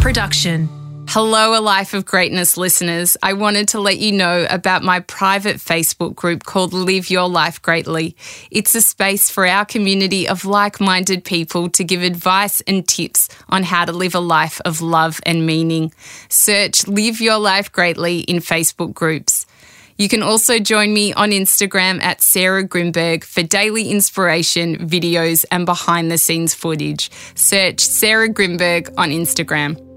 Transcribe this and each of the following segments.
production. Hello, A Life of Greatness listeners. I wanted to let you know about my private Facebook group called Live Your Life Greatly. It's a space for our community of like minded people to give advice and tips on how to live a life of love and meaning. Search Live Your Life Greatly in Facebook groups. You can also join me on Instagram at Sarah Grynberg for daily inspiration, videos, and behind the scenes footage. Search Sarah Grynberg on Instagram.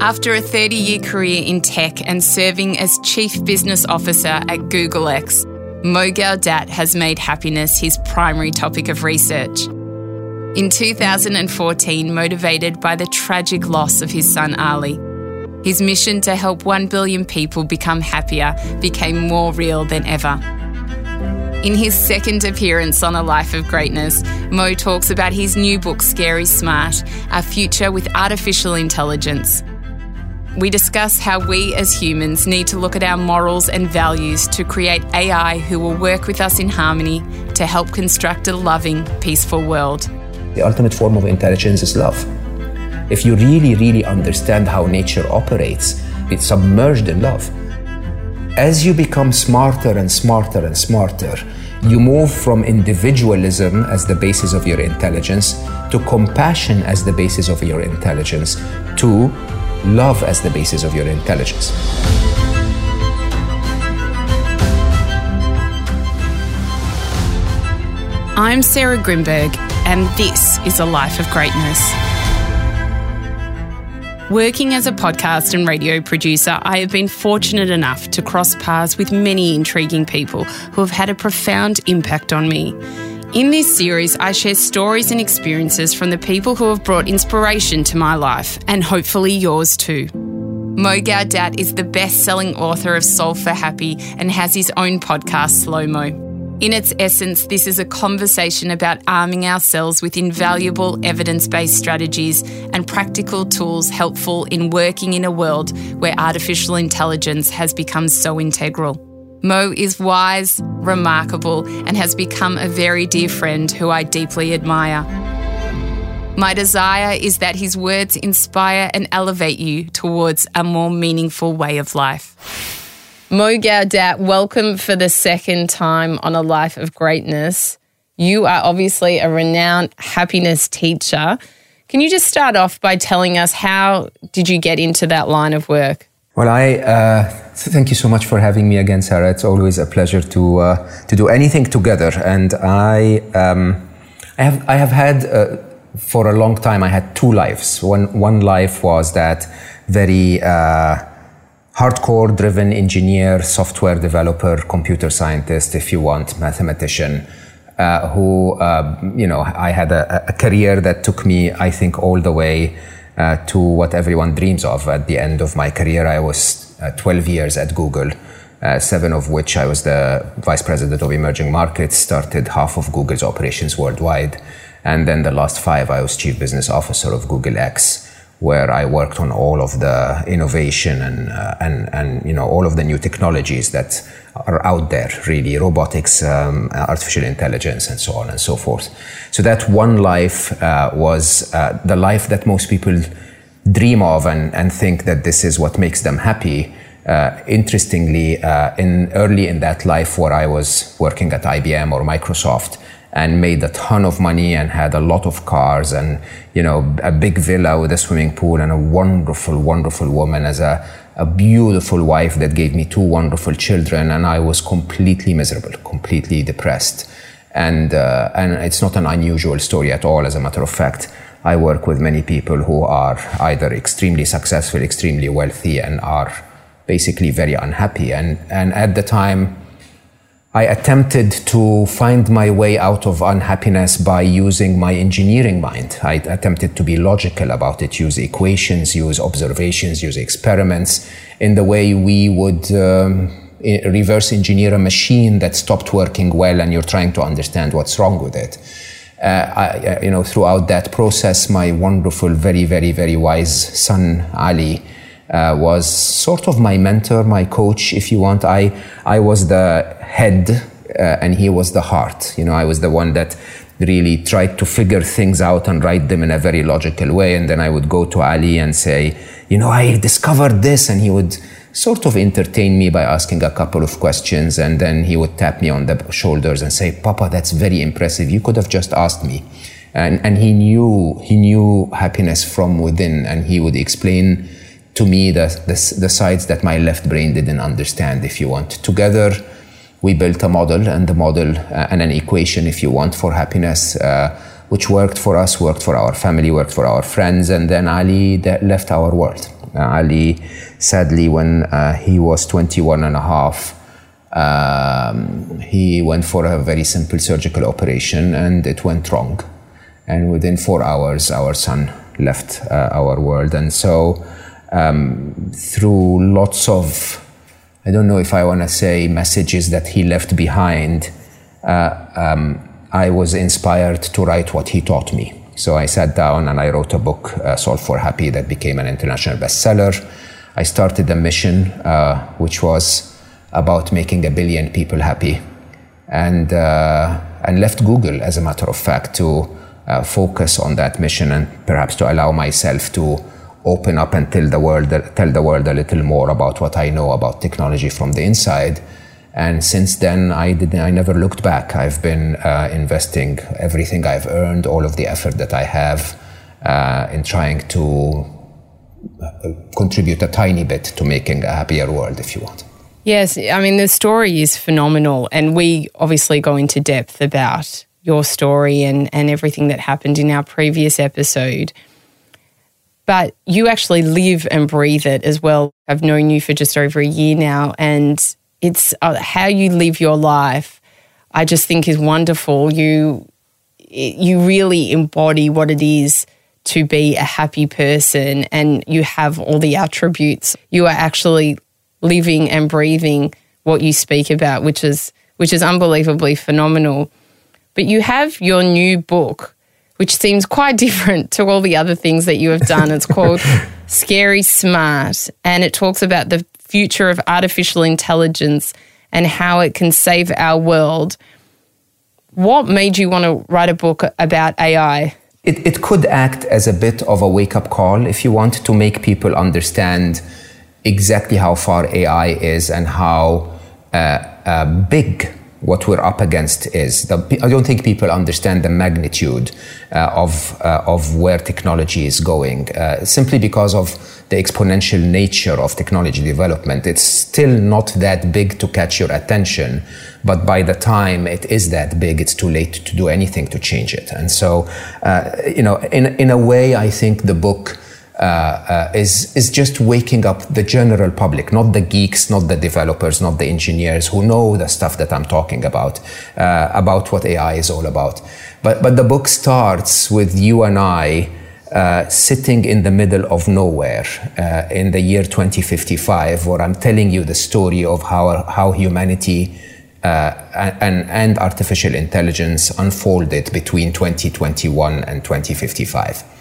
After a 30 year career in tech and serving as Chief Business Officer at GoogleX, Mo Gawdat has made happiness his primary topic of research. In 2014, motivated by the tragic loss of his son Ali, his mission to help 1 billion people become happier became more real than ever. In his second appearance on A Life of Greatness, Mo talks about his new book, Scary Smart Our Future with Artificial Intelligence we discuss how we as humans need to look at our morals and values to create AI who will work with us in harmony to help construct a loving, peaceful world. The ultimate form of intelligence is love. If you really, really understand how nature operates, it's submerged in love. As you become smarter and smarter and smarter, you move from individualism as the basis of your intelligence to compassion as the basis of your intelligence to love as the basis of your intelligence. I'm Sarah Grynberg, and this is A Life of Greatness. Working as a podcast and radio producer, I have been fortunate enough to cross paths with many intriguing people who have had a profound impact on me. In this series, I share stories and experiences from the people who have brought inspiration to my life, and hopefully yours too. Mo Gawdat is the best selling author of Solve for Happy and has his own podcast, Slo Mo. In its essence, this is a conversation about arming ourselves with invaluable evidence based strategies and practical tools helpful in working in a world where artificial intelligence has become so integral. Mo is wise, remarkable, and has become a very dear friend who I deeply admire. My desire is that his words inspire and elevate you towards a more meaningful way of life. Mo Gawdat, welcome for the second time on A Life of Greatness. You are obviously a renowned happiness teacher. Can you just start off by telling us how did you get into that line of work? Well, I uh, thank you so much for having me again, Sarah. It's always a pleasure to uh, to do anything together. And I um, I have I have had uh, for a long time. I had two lives. One one life was that very uh, hardcore driven engineer, software developer, computer scientist, if you want, mathematician. Uh, who uh, you know I had a, a career that took me, I think, all the way uh, to what everyone dreams of. At the end of my career, I was 12 years at Google, uh, seven of which I was the vice president of emerging markets, started half of Google's operations worldwide. And then the last five, I was chief business officer of Google X where I worked on all of the innovation and, uh, and, and you know, all of the new technologies that are out there, really, robotics, um, artificial intelligence, and so on and so forth. So that one life uh, was uh, the life that most people dream of and, and think that this is what makes them happy. Uh, interestingly, uh, in early in that life where I was working at IBM or Microsoft, and made a ton of money and had a lot of cars and you know a big villa with a swimming pool and a wonderful wonderful woman as a, a beautiful wife that gave me two wonderful children and i was completely miserable completely depressed and uh, and it's not an unusual story at all as a matter of fact i work with many people who are either extremely successful extremely wealthy and are basically very unhappy and and at the time I attempted to find my way out of unhappiness by using my engineering mind. I attempted to be logical about it, use equations, use observations, use experiments in the way we would um, reverse engineer a machine that stopped working well and you're trying to understand what's wrong with it. Uh, I, you know, throughout that process, my wonderful, very, very, very wise son, Ali, uh, was sort of my mentor, my coach, if you want. I, I was the head uh, and he was the heart. You know, I was the one that really tried to figure things out and write them in a very logical way. And then I would go to Ali and say, you know, I discovered this. And he would sort of entertain me by asking a couple of questions. And then he would tap me on the shoulders and say, Papa, that's very impressive. You could have just asked me. And, and he knew, he knew happiness from within and he would explain to me the, the, the sides that my left brain didn't understand, if you want. Together, we built a model and the model uh, and an equation, if you want, for happiness, uh, which worked for us, worked for our family, worked for our friends, and then Ali left our world. Uh, Ali, sadly, when uh, he was 21 and a half, um, he went for a very simple surgical operation and it went wrong. And within four hours, our son left uh, our world. And so, um, through lots of I don't know if I want to say messages that he left behind. Uh, um, I was inspired to write what he taught me. So I sat down and I wrote a book, uh, Solve for Happy, that became an international bestseller. I started a mission uh, which was about making a billion people happy, and uh, and left Google, as a matter of fact, to uh, focus on that mission and perhaps to allow myself to open up and tell the world tell the world a little more about what I know about technology from the inside. And since then, I did I never looked back. I've been uh, investing everything I've earned, all of the effort that I have, uh, in trying to uh, contribute a tiny bit to making a happier world, if you want. Yes, I mean the story is phenomenal, and we obviously go into depth about your story and and everything that happened in our previous episode but you actually live and breathe it as well. I've known you for just over a year now, and it's uh, how you live your life. I just think is wonderful. You you really embody what it is to be a happy person, and you have all the attributes. You are actually living and breathing what you speak about, which is which is unbelievably phenomenal. But you have your new book which seems quite different to all the other things that you have done. It's called Scary Smart, and it talks about the future of artificial intelligence and how it can save our world. What made you want to write a book about AI? It, it could act as a bit of a wake up call if you want to make people understand exactly how far AI is and how uh, uh, big what we're up against is. The, I don't think people understand the magnitude uh, of, uh, of where technology is going, uh, simply because of the exponential nature of technology development. It's still not that big to catch your attention, but by the time it is that big, it's too late to do anything to change it. And so, uh, you know, in, in a way, I think the book uh, uh, is is just waking up the general public, not the geeks, not the developers, not the engineers who know the stuff that I'm talking about, uh, about what AI is all about. But but the book starts with you and I. Uh, sitting in the middle of nowhere uh, in the year 2055, where I'm telling you the story of how, how humanity uh, and, and artificial intelligence unfolded between 2021 and 2055.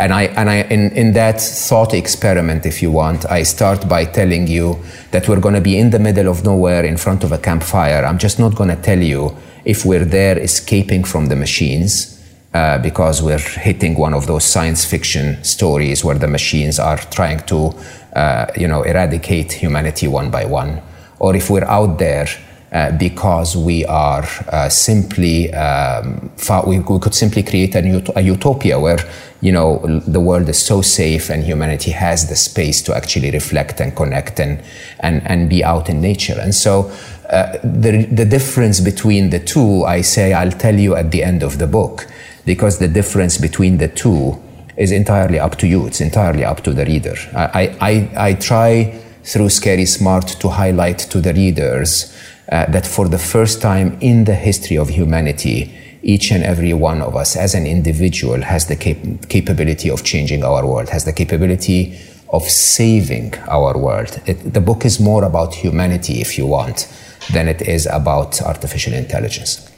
And I, and I, in, in that thought experiment, if you want, I start by telling you that we're going to be in the middle of nowhere in front of a campfire. I'm just not going to tell you if we're there escaping from the machines. Uh, because we're hitting one of those science fiction stories where the machines are trying to, uh, you know, eradicate humanity one by one, or if we're out there uh, because we are uh, simply um, we, we, could simply create a, new, a, utopia where you know the world is so safe and humanity has the space to actually reflect and connect and and, and be out in nature. And so uh, the, the difference between the two I say I'll tell you at the end of the book because the difference between the two is entirely up to you. It's entirely up to the reader. I, I, I try through Scary Smart to highlight to the readers uh, that for the first time in the history of humanity, each and every one of us as an individual has the cap- capability of changing our world, has the capability of saving our world. It, the book is more about humanity, if you want, than it is about artificial intelligence.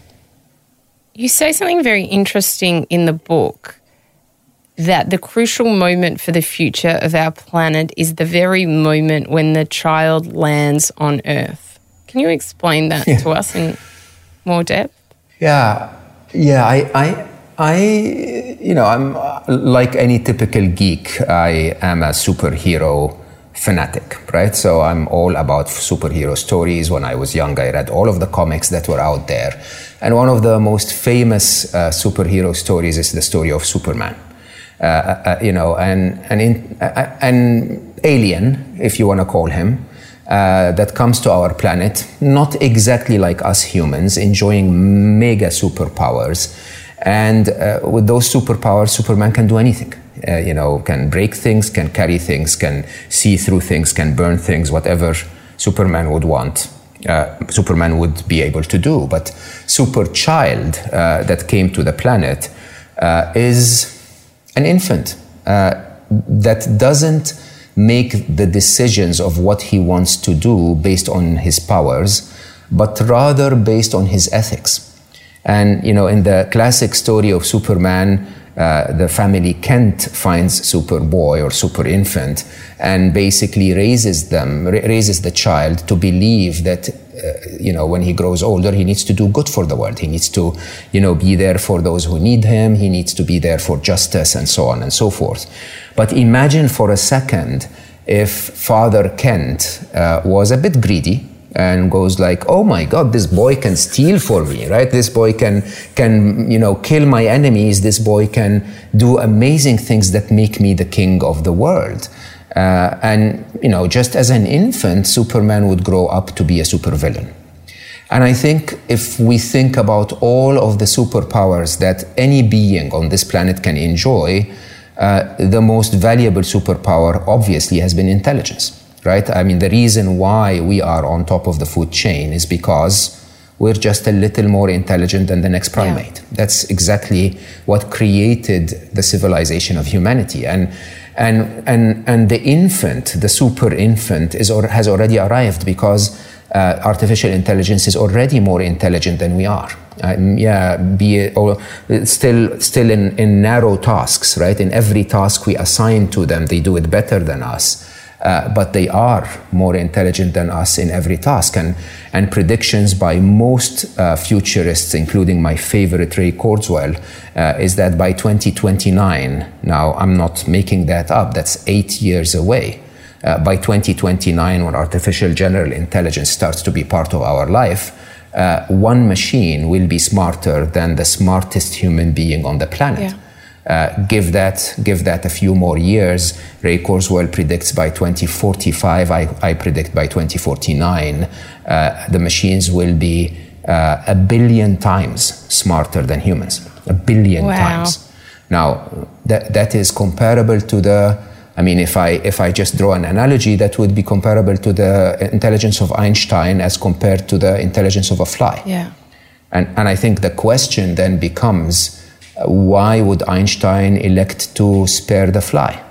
You say something very interesting in the book that the crucial moment for the future of our planet is the very moment when the child lands on Earth. Can you explain that yeah. to us in more depth? Yeah. Yeah, I, I, I, you know, I'm like any typical geek. I am a superhero fanatic, right? So I'm all about superhero stories. When I was young, I read all of the comics that were out there. And one of the most famous uh, superhero stories is the story of Superman. Uh, uh, you know, and, and in, uh, an alien, if you want to call him, uh, that comes to our planet, not exactly like us humans, enjoying mega superpowers. And uh, with those superpowers, Superman can do anything. Uh, you know, can break things, can carry things, can see through things, can burn things, whatever Superman would want. Uh, Superman would be able to do. But Super Child uh, that came to the planet uh, is an infant that doesn't make the decisions of what he wants to do based on his powers, but rather based on his ethics. And, you know, in the classic story of Superman, uh, the family Kent finds Superboy or Super Infant and basically raises them, raises the child to believe that, you know, when he grows older, he needs to do good for the world. He needs to, you know, be there for those who need him. He needs to be there for justice and so on and so forth. But imagine for a second if Father Kent uh, was a bit greedy and goes like, "Oh my God, this boy can steal for me, right? This boy can can you know kill my enemies. This boy can do amazing things that make me the king of the world." Uh, and you know, just as an infant, Superman would grow up to be a supervillain. And I think if we think about all of the superpowers that any being on this planet can enjoy, uh, the most valuable superpower obviously has been intelligence, right? I mean, the reason why we are on top of the food chain is because we're just a little more intelligent than the next primate. Yeah. That's exactly what created the civilization of humanity. And and and and the infant, the super infant, is or has already arrived because uh, artificial intelligence is already more intelligent than we are. Um, yeah, be it, or still still in, in narrow tasks, right? In every task we assign to them, they do it better than us. Uh, but they are more intelligent than us in every task. And, and predictions by most uh, futurists, including my favorite Ray Kurzweil, uh, is that by 2029, now I'm not making that up, that's eight years away. Uh, by 2029, when artificial general intelligence starts to be part of our life, uh, one machine will be smarter than the smartest human being on the planet. Yeah. Uh, give that give that a few more years. Ray Kurzweil predicts by 2045. I, I predict by 2049, uh, the machines will be uh, a billion times smarter than humans. A billion wow. times. Now that that is comparable to the I mean, if I, if I just draw an analogy, that would be comparable to the intelligence of Einstein as compared to the intelligence of a fly. Yeah. And, and I think the question then becomes why would Einstein elect to spare the fly?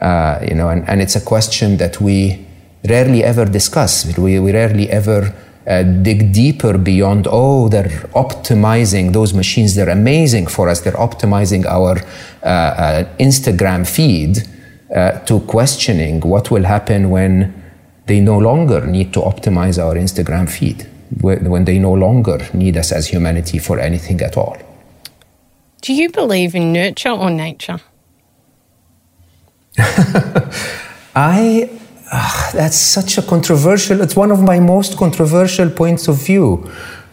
Uh, you know, and, and it's a question that we rarely ever discuss. We, we rarely ever uh, dig deeper beyond, oh, they're optimizing those machines, they're amazing for us, they're optimizing our uh, uh Instagram feed uh, to questioning what will happen when they no longer need to optimize our Instagram feed, when they no longer need us as humanity for anything at all. Do you believe in nurture or nature? I uh, that's such a controversial it's one of my most controversial points of view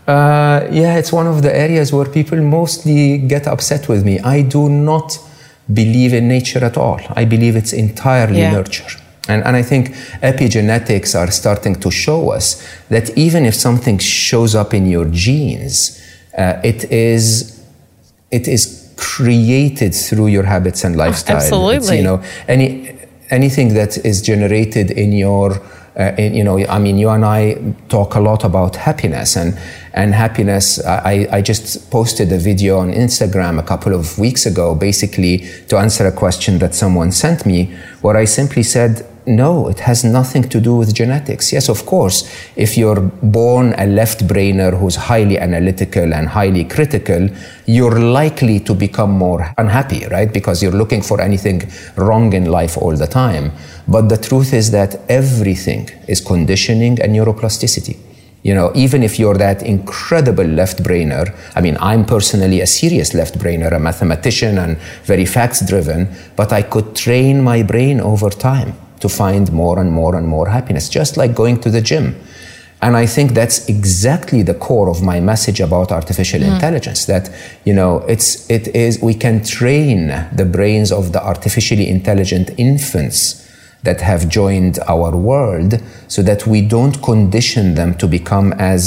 uh, yeah it's one of the areas where people mostly get upset with me i do not believe in nature at all. I believe it's entirely yeah. nurture. And, and I think epigenetics are starting to show us that even if something shows up in your genes, uh, it is it is created through your habits and lifestyle. Oh, absolutely. It's, you know, any anything that is generated in your uh, in, you know, I mean, you and I talk a lot about happiness and and happiness. I, I just posted a video on Instagram a couple of weeks ago, basically to answer a question that someone sent me, where I simply said, no, it has nothing to do with genetics. Yes, of course, if you're born a left brainer who's highly analytical and highly critical, you're likely to become more unhappy, right? Because you're looking for anything wrong in life all the time. But the truth is that everything is conditioning and neuroplasticity. You know, even if you're that incredible left brainer, I mean, I'm personally a serious left brainer, a mathematician and very facts driven, but I could train my brain over time to find more and more and more happiness, just like going to the gym. And I think that's exactly the core of my message about artificial mm. intelligence. That you know, it's it is we can train the brains of the artificially intelligent infants that have joined our world so that we don't condition them to become as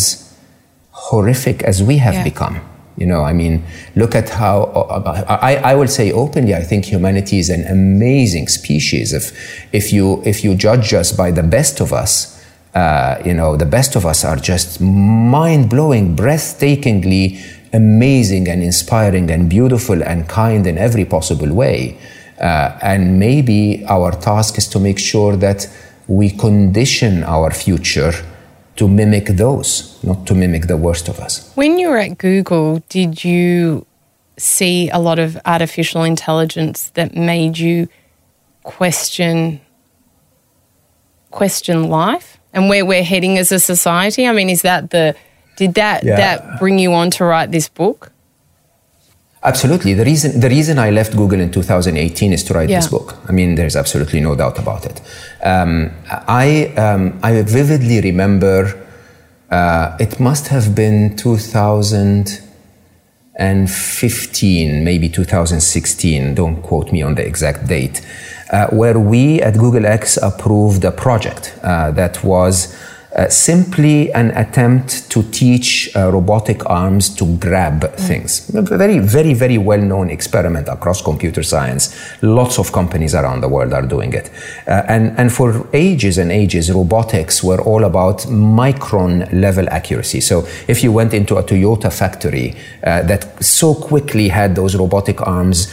horrific as we have yeah. become. You know, I mean, look at how, I, I will say openly, I think humanity is an amazing species. If, if, you, if you judge us by the best of us, uh, you know, the best of us are just mind blowing, breathtakingly amazing and inspiring and beautiful and kind in every possible way. Uh, and maybe our task is to make sure that we condition our future to mimic those, not to mimic the worst of us. When you were at Google, did you see a lot of artificial intelligence that made you question question life and where we're heading as a society? I mean, is that the did that yeah. that bring you on to write this book? Absolutely. The reason the reason I left Google in 2018 is to write yeah. this book. I mean, there's absolutely no doubt about it. Um, I um, I vividly remember uh, it must have been 2015, maybe 2016. Don't quote me on the exact date. Uh, where we at Google X approved a project uh, that was uh, simply an attempt to teach uh, robotic arms to grab mm. things. A very, very, very well known experiment across computer science. Lots of companies around the world are doing it. Uh, and, and for ages and ages, robotics were all about micron level accuracy. So if you went into a Toyota factory uh, that so quickly had those robotic arms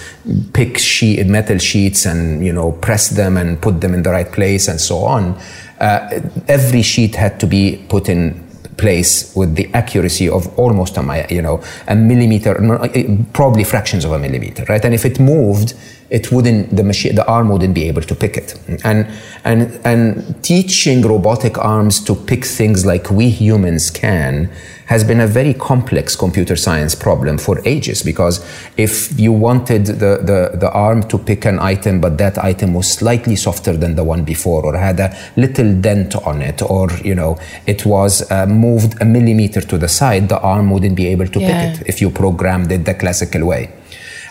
pick sheet, metal sheets and you know press them and put them in the right place and so on, Uh, every sheet had to be put in place with the accuracy of almost a you know a millimeter uh, probably fractions of a millimeter right? And if it moved it wouldn't the machine the arm wouldn't be able to pick it and and and teaching robotic arms to pick things like we humans can has been a very complex computer science problem for ages because if you wanted the, the, the arm to pick an item but that item was slightly softer than the one before or had a little dent on it or you know it was uh, moved a millimeter to the side the arm wouldn't be able to yeah. pick it if you programmed it the classical way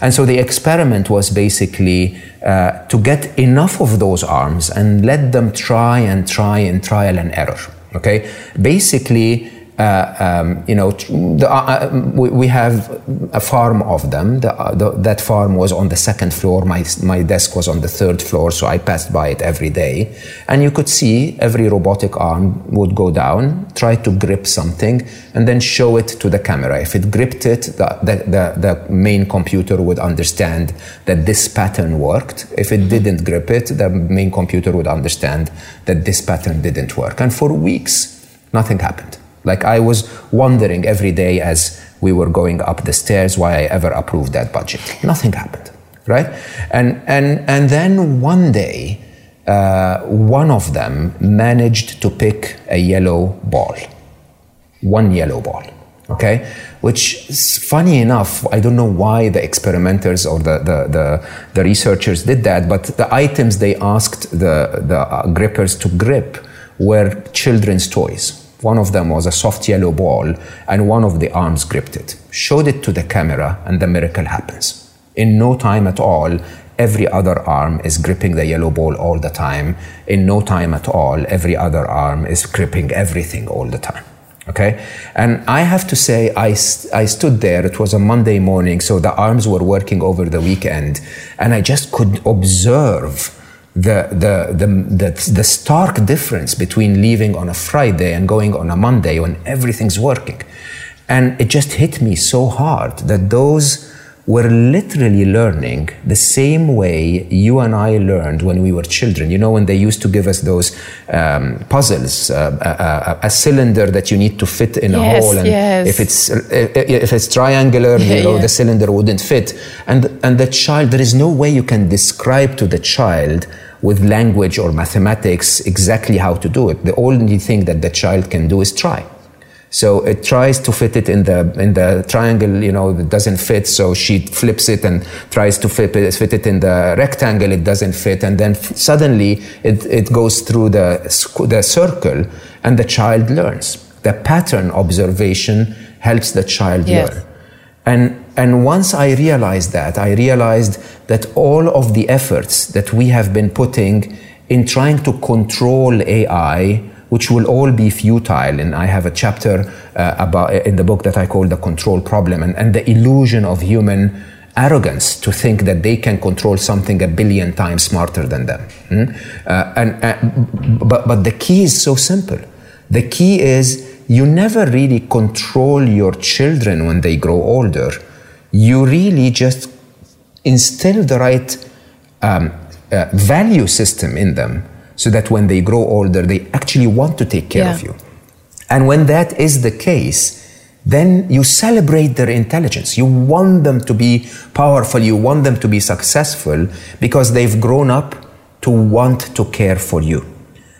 and so the experiment was basically uh, to get enough of those arms and let them try and try and trial and error. Okay, basically uh, um, you know, the, uh, uh, we, we, have a farm of them. The, uh, the, that farm was on the second floor. My, my desk was on the third floor, so I passed by it every day. And you could see every robotic arm would go down, try to grip something, and then show it to the camera. If it gripped it, the, the, the main computer would understand that this pattern worked. If it didn't grip it, the main computer would understand that this pattern didn't work. And for weeks, nothing happened. Like I was wondering every day as we were going up the stairs why I ever approved that budget. Nothing happened, right? And and and then one day, uh, one of them managed to pick a yellow ball, one yellow ball. Okay, which is funny enough, I don't know why the experimenters or the, the, the, the researchers did that, but the items they asked the, the grippers to grip were children's toys one of them was a soft yellow ball, and one of the arms gripped it. Showed it to the camera, and the miracle happens. In no time at all, every other arm is gripping the yellow ball all the time. In no time at all, every other arm is gripping everything all the time. Okay? And I have to say, I, I stood there. It was a Monday morning, so the arms were working over the weekend, and I just could observe the, the, the, the, the stark difference between leaving on a Friday and going on a Monday when everything's working. And it just hit me so hard that those were literally learning the same way you and I learned when we were children. You know, when they used to give us those um, puzzles, uh, a, a, a, cylinder that you need to fit in yes, a hole, and yes. if it's if it's triangular, yeah, you know, yeah. the cylinder wouldn't fit. And and the child, there is no way you can describe to the child with language or mathematics exactly how to do it. The only thing that the child can do is try. So it tries to fit it in the in the triangle, you know, it doesn't fit. So she flips it and tries to fit it, fit it in the rectangle. It doesn't fit, and then suddenly it, it goes through the the circle, and the child learns. The pattern observation helps the child yes. learn. And and once I realized that, I realized that all of the efforts that we have been putting in trying to control AI which will all be futile. And I have a chapter uh, about in the book that I call the control problem and, and the illusion of human arrogance to think that they can control something a billion times smarter than them. Hmm? Uh, and uh, but but the key is so simple. The key is you never really control your children when they grow older. You really just instill the right um, uh, value system in them so that when they grow older, they actually want to take care yeah. of you. And when that is the case, then you celebrate their intelligence. You want them to be powerful, you want them to be successful because they've grown up to want to care for you.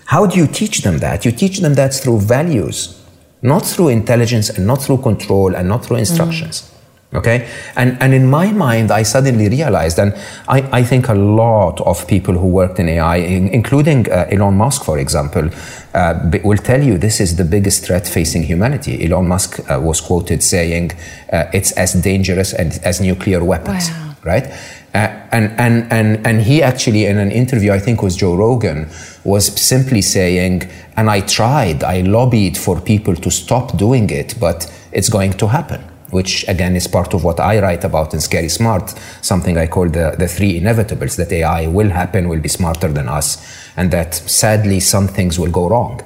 How do you teach them that? You teach them that through values, not through intelligence and not through control and not through instructions. Mm okay? And and in my mind i suddenly realized and i, I think a lot of people who worked in ai in, including uh, elon musk for example uh, will tell you this is the biggest threat facing humanity. Elon musk uh, was quoted saying uh, it's as dangerous as, as nuclear weapons wow. right? Uh, and, and, and, and he actually, in an interview, I think was Joe Rogan, was simply saying, and I tried, I lobbied for people to stop doing it, but it's going to happen which again is part of what I write about in Scary Smart, something I call the, the three inevitables that AI will happen, will be smarter than us, and that sadly some things will go wrong.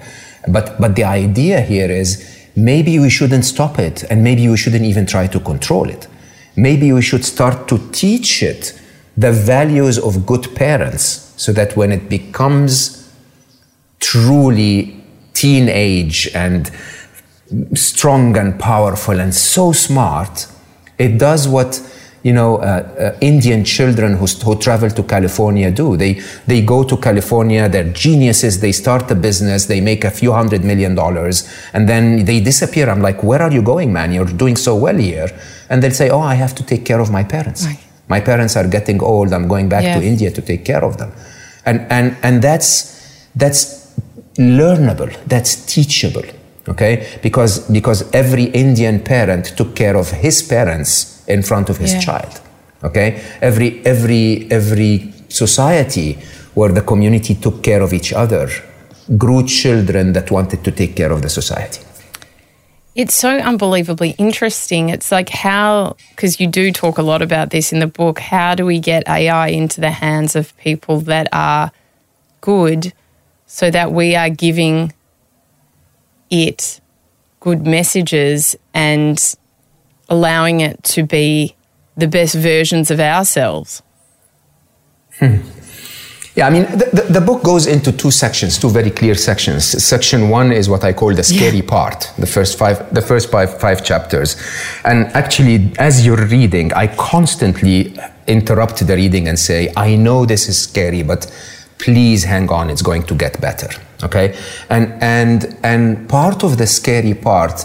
But, but the idea here is maybe we shouldn't stop it, and maybe we shouldn't even try to control it. Maybe we should start to teach it the values of good parents so that when it becomes truly teenage and strong and powerful and so smart, it does what you know, uh, uh, Indian children who, who travel to California do. They, they go to California, they're geniuses, they start a business, they make a few hundred million dollars, and then they disappear. I'm like, where are you going, man? You're doing so well here. And they'll say, oh, I have to take care of my parents. Right. My parents are getting old, I'm going back yeah. to India to take care of them. And, and, and that's, that's learnable, that's teachable okay because because every indian parent took care of his parents in front of his yeah. child okay every every every society where the community took care of each other grew children that wanted to take care of the society it's so unbelievably interesting. It's like how, because you do talk a lot about this in the book, how do we get AI into the hands of people that are good so that we are giving it good messages and allowing it to be the best versions of ourselves. Hmm. Yeah, I mean, the, the, book goes into two sections, two very clear sections. Section one is what I call the scary yeah. part, the first five, the first five, five chapters. And actually, as you're reading, I constantly interrupt the reading and say, I know this is scary, but please hang on, it's going to get better. Okay, and and and part of the scary part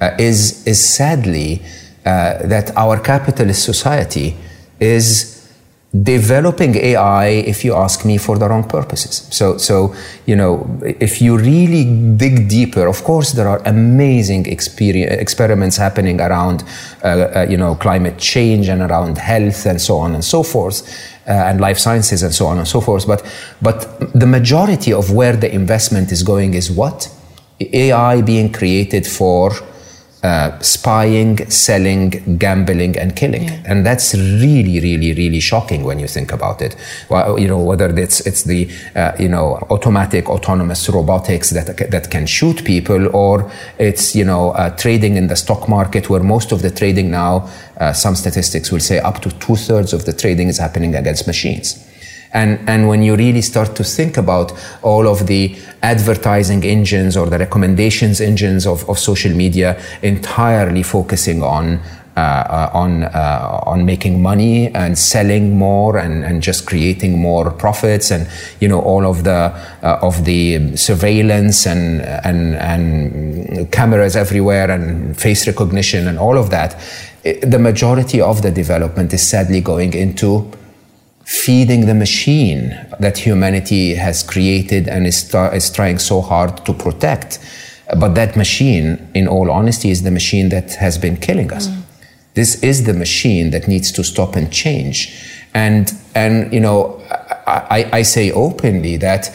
uh, is is sadly uh, that our capitalist society is developing AI, if you ask me, for the wrong purposes. So, so you know, if you really dig deeper, of course, there are amazing experiments happening around, uh, uh, you know, climate change and around health and so on and so forth, Uh, and life sciences and so on and so forth. But, but the majority of where the investment is going is what AI being created for uh, spying, selling, gambling, and killing, yeah. and that's really, really, really shocking when you think about it. Well, you know, whether it's it's the uh, you know automatic, autonomous robotics that that can shoot people, or it's you know uh, trading in the stock market, where most of the trading now, uh, some statistics will say up to two thirds of the trading is happening against machines. And, and when you really start to think about all of the advertising engines or the recommendations engines of, of social media entirely focusing on uh, uh, on uh, on making money and selling more and, and just creating more profits and you know all of the uh, of the surveillance and and and cameras everywhere and face recognition and all of that the majority of the development is sadly going into feeding the machine that humanity has created and is, is trying so hard to protect but that machine in all honesty is the machine that has been killing us mm. This is the machine that needs to stop and change. And, and you know, I, I say openly that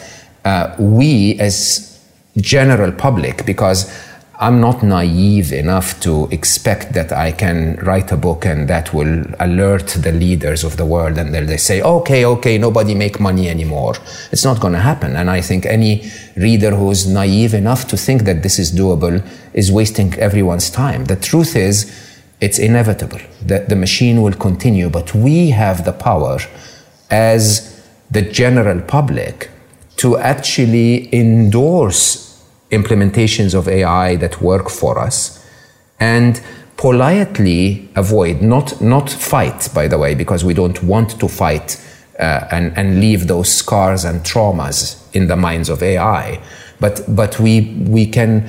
uh, we as general public, because I'm not naive enough to expect that I can write a book and that will alert the leaders of the world and they say, okay, okay, nobody make money anymore. It's not going to happen. And I think any reader who's naive enough to think that this is doable is wasting everyone's time. The truth is, it's inevitable that the machine will continue, but we have the power as the general public to actually endorse implementations of AI that work for us and politely avoid, not, not fight, by the way, because we don't want to fight uh, and, and leave those scars and traumas in the minds of AI, but, but we, we can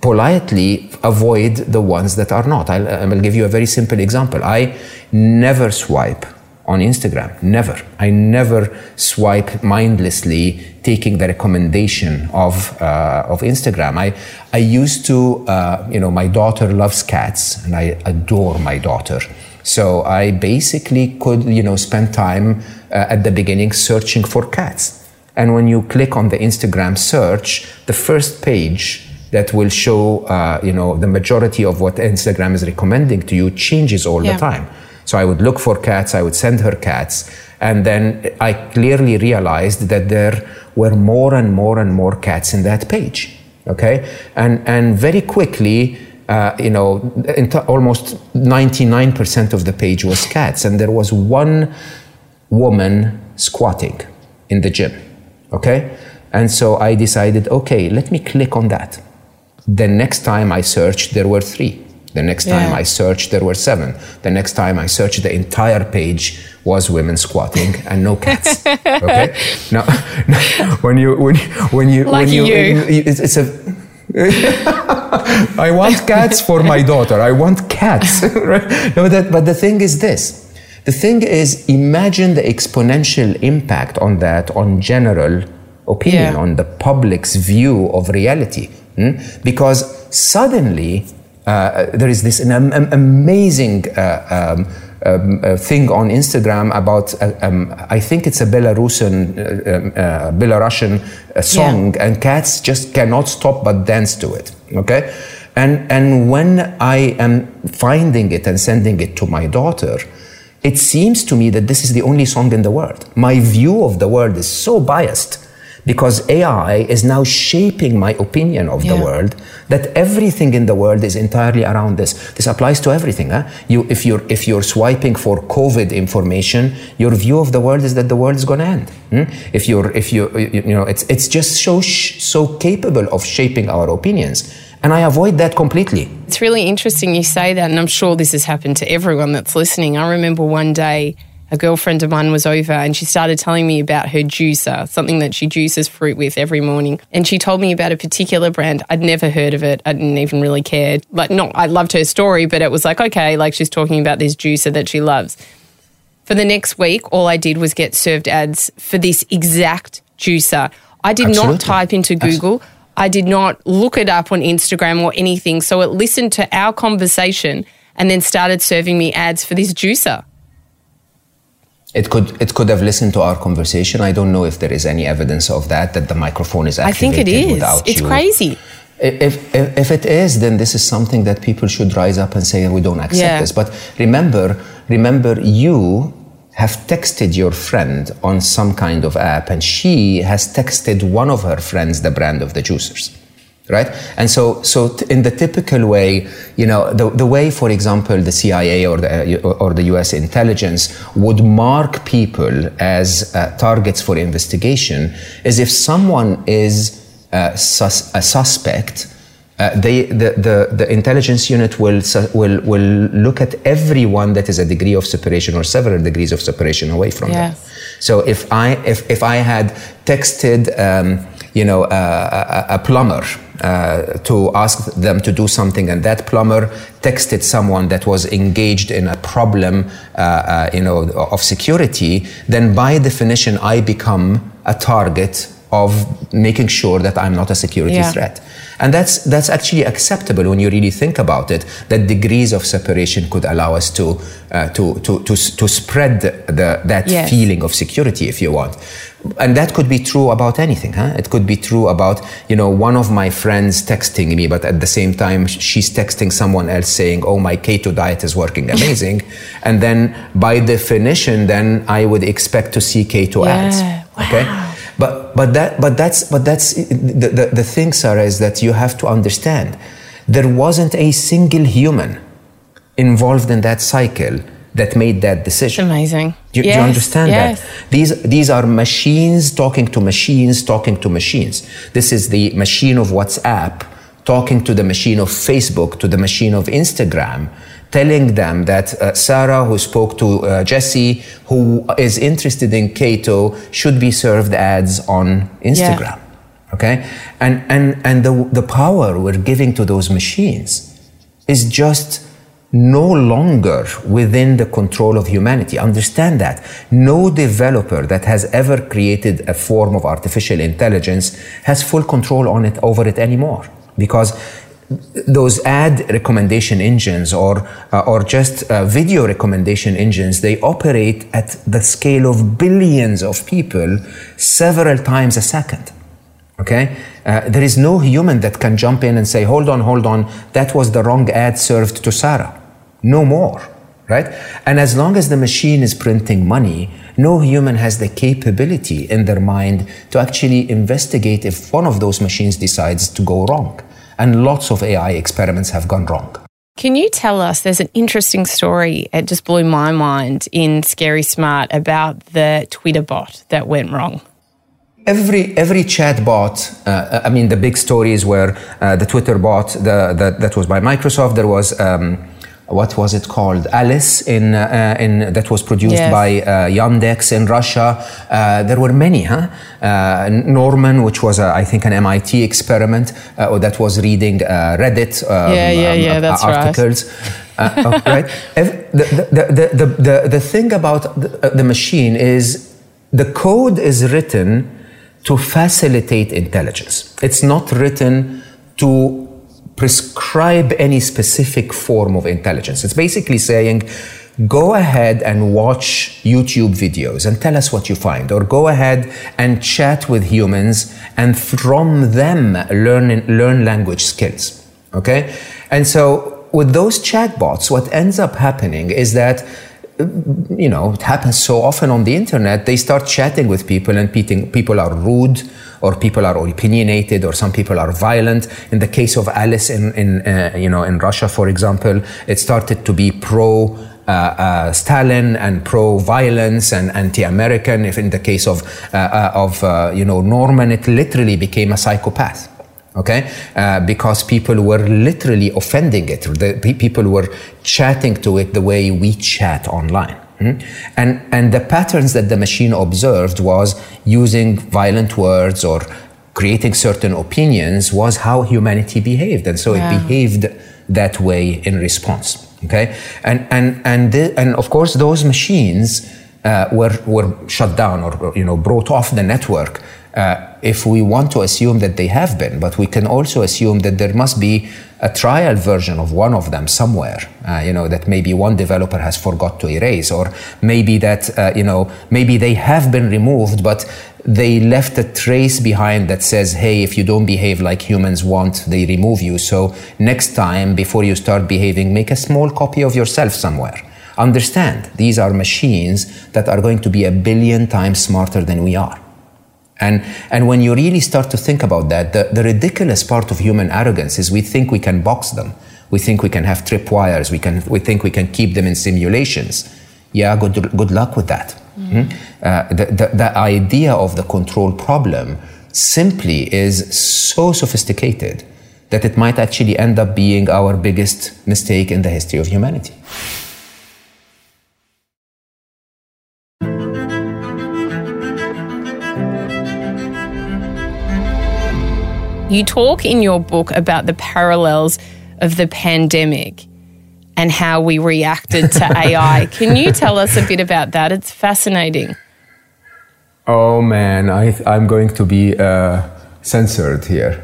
politely avoid the ones that are not. I'll, I will give you a very simple example. I never swipe on Instagram. Never. I never swipe mindlessly, taking the recommendation of uh, of Instagram. I I used to, uh, you know, my daughter loves cats, and I adore my daughter. So I basically could, you know, spend time uh, at the beginning searching for cats. And when you click on the Instagram search, the first page that will show, uh, you know, the majority of what Instagram is recommending to you changes all yeah. the time. So I would look for cats, I would send her cats, and then I clearly realized that there were more and more and more cats in that page. Okay, and and very quickly, uh, you know, almost 99% of the page was cats, and there was one woman squatting in the gym. Okay, and so I decided, okay, let me click on that. The next time I searched, there were three. The next time yeah. I searched, there were seven. The next time I searched, the entire page was women squatting and no cats. okay. Now, now, when you when when you like when you, you. it's, it's a I want cats for my daughter. I want cats. right? No, that, but the thing is this. The thing is, imagine the exponential impact on that on general opinion, yeah. on the public's view of reality. Hmm? Because suddenly uh, there is this an, amazing uh, um, um, uh, thing on Instagram about uh, um, I think it's a Belarusian uh, um, uh, Belarusian song yeah. and cats just cannot stop but dance to it okay and and when I am finding it and sending it to my daughter it seems to me that this is the only song in the world my view of the world is so biased because AI is now shaping my opinion of yeah. the world that everything in the world is entirely around this. This applies to everything. Huh? You, if you're if you're swiping for COVID information, your view of the world is that the world is going to end. Hmm? If you're if you you know it's it's just so so capable of shaping our opinions. And I avoid that completely. It's really interesting you say that, and I'm sure this has happened to everyone that's listening. I remember one day a girlfriend of mine was over and she started telling me about her juicer, something that she juices fruit with every morning. And she told me about a particular brand. I'd never heard of it. I didn't even really care. Like, not, I loved her story, but it was like, okay, like she's talking about this juicer that she loves. For the next week, all I did was get served ads for this exact juicer. I did Absolutely. not type into Google. I did not look it up on Instagram or anything. So it listened to our conversation and then started serving me ads for this juicer. It could it could have listened to our conversation. I don't know if there is any evidence of that that the microphone is activated I think it is. it's you. crazy. If, if, if it is, then this is something that people should rise up and say we don't accept yeah. this. But remember, remember, you have texted your friend on some kind of app, and she has texted one of her friends the brand of the juicers right? And so, so in the typical way, you know, the, the way, for example, the CIA or the, or the US intelligence would mark people as uh, targets for investigation is if someone is uh, sus- a suspect Uh, they, the, the, the intelligence unit will, will, will look at everyone that is a degree of separation or several degrees of separation away from them. So if I, if, if I had texted, um, you know, a, a, plumber uh, to ask them to do something, and that plumber texted someone that was engaged in a problem, uh, uh, you know, of security, then by definition I become a target of making sure that I'm not a security yeah. threat. And that's, that's actually acceptable when you really think about it, that degrees of separation could allow us to, uh, to, to, to, to spread the, that yes. feeling of security, if you want. And that could be true about anything, huh? It could be true about, you know, one of my friends texting me, but at the same time, she's texting someone else saying, oh, my keto diet is working amazing. and then by definition, then I would expect to see keto yeah. ads. Wow. Okay but but that but that's but that's the, the, the thing, Sarah, is that you have to understand there wasn't a single human involved in that cycle that made that decision. Amazing. Do, yes, do you understand yes. that? These these are machines talking to machines talking to machines. This is the machine of WhatsApp talking to the machine of Facebook to the machine of Instagram telling them that uh, Sarah, who spoke to uh, Jesse, who is interested in keto, should be served ads on Instagram. Yeah. Okay? And, and, and the, the power we're giving to those machines is just no longer within the control of humanity. Understand that. No developer that has ever created a form of artificial intelligence has full control on it over it anymore. Because those ad recommendation engines or uh, or just uh, video recommendation engines they operate at the scale of billions of people several times a second okay uh, there is no human that can jump in and say hold on hold on that was the wrong ad served to sarah no more right and as long as the machine is printing money no human has the capability in their mind to actually investigate if one of those machines decides to go wrong and lots of AI experiments have gone wrong. Can you tell us? There's an interesting story, it just blew my mind in Scary Smart about the Twitter bot that went wrong. Every every chat bot, uh, I mean, the big stories were uh, the Twitter bot the, the, that was by Microsoft. There was um, what was it called? Alice in uh, in that was produced yes. by uh, Yandex in Russia. Uh, there were many, huh? Uh, Norman, which was I think an MIT experiment, uh, that was reading uh, Reddit um, yeah, yeah, yeah, um, that's articles. Right. Oh, right. The, the, the, the, the thing about the, the machine is the code is written to facilitate intelligence. It's not written to prescribe any specific form of intelligence. It's basically saying, go ahead and watch YouTube videos and tell us what you find, or go ahead and chat with humans and from them learn, learn language skills. Okay? And so with those chatbots, what ends up happening is that you know, it happens so often on the internet, they start chatting with people and people are rude or people are opinionated or some people are violent. In the case of Alice in, in uh, you know, in Russia, for example, it started to be pro uh, uh, Stalin and pro-violence and anti-American. If in the case of uh, uh, of uh, you know Norman, it literally became a psychopath. Okay, because people were literally offending it. The people were chatting to it the way we chat online. Mm-hmm. And, and the patterns that the machine observed was using violent words or creating certain opinions was how humanity behaved. And so yeah. it behaved that way in response. Okay. And, and, and, the, and of course, those machines uh, were, were shut down or, you know, brought off the network. Uh, if we want to assume that they have been, but we can also assume that there must be a trial version of one of them somewhere, uh, you know, that maybe one developer has forgot to erase, or maybe that, uh, you know, maybe they have been removed, but they left a trace behind that says, hey, if you don't behave like humans want, they remove you. So next time, before you start behaving, make a small copy of yourself somewhere. Understand, these are machines that are going to be a billion times smarter than we are. And, and when you really start to think about that, the, the ridiculous part of human arrogance is we think we can box them. We think we can have tripwires. We, can, we think we can keep them in simulations. Yeah, good, good luck with that. Mm-hmm. Uh, the, the, the idea of the control problem simply is so sophisticated that it might actually end up being our biggest mistake in the history of humanity. You talk in your book about the parallels of the pandemic and how we reacted to AI. Can you tell us a bit about that? It's fascinating. Oh man, I, am going to be uh, censored here.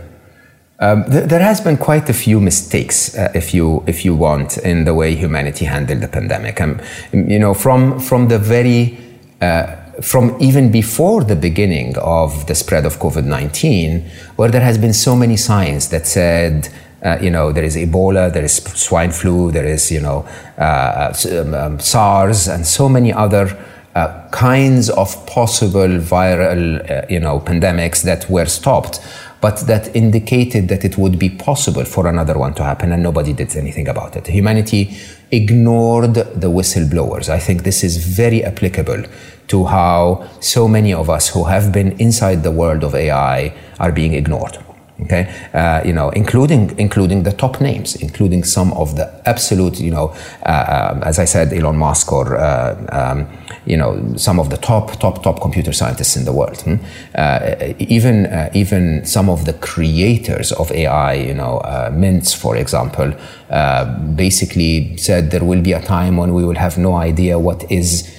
Um, th- there has been quite a few mistakes, uh, if you if you want, in the way humanity handled the pandemic. Um, you know, from from the very uh, from even before the beginning of the spread of COVID 19, where there has been so many signs that said, uh, you know, there is Ebola, there is swine flu, there is, you know, uh, um, um, SARS, and so many other uh, kinds of possible viral, uh, you know, pandemics that were stopped, but that indicated that it would be possible for another one to happen, and nobody did anything about it. Humanity ignored the whistleblowers. I think this is very applicable to how so many of us who have been inside the world of AI are being ignored. Okay, uh, you know, including including the top names, including some of the absolute, you know, uh, um, as I said, Elon Musk or uh, um, you know some of the top top top computer scientists in the world. Hmm? Uh, even uh, even some of the creators of AI, you know, uh, Mintz, for example, basically said there will be a time when we will have no idea what is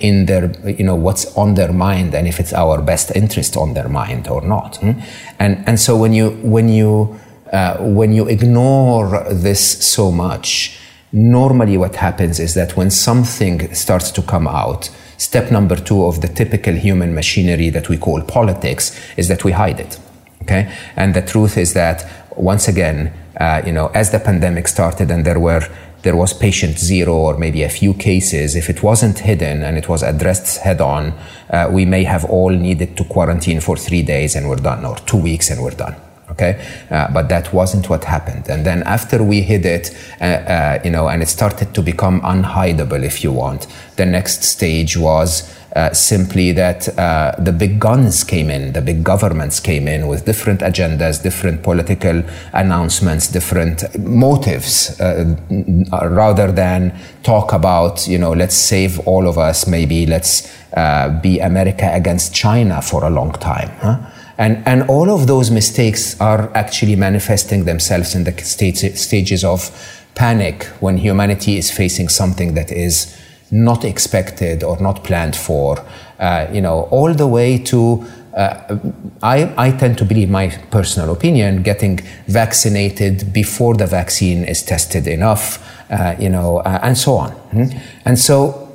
in their, you know, what's on their mind and if it's our best interest on their mind or not. Hmm? And, and so when you, when you, uh, when you ignore this so much, normally what happens is that when something starts to come out, step number two of the typical human machinery that we call politics is that we hide it. Okay? And the truth is that once again, uh, you know, as the pandemic started and there were there was patient zero or maybe a few cases, if it wasn't hidden and it was addressed head on, uh, we may have all needed to quarantine for three days and we're done, or two weeks and we're done. Okay, uh, but that wasn't what happened. And then after we hid it, uh, uh you know, and it started to become unhideable, if you want, the next stage was uh, simply that uh, the big guns came in, the big governments came in with different agendas, different political announcements, different motives, uh, rather than talk about, you know, let's save all of us, maybe let's uh, be America against China for a long time. Huh? And, and all of those mistakes are actually manifesting themselves in the stage, stages of panic when humanity is facing something that is not expected or not planned for, uh, you know, all the way to uh, I, I, tend to believe, my personal opinion, getting vaccinated before the vaccine is tested enough, uh, you know, uh, and so on. Mm-hmm. And so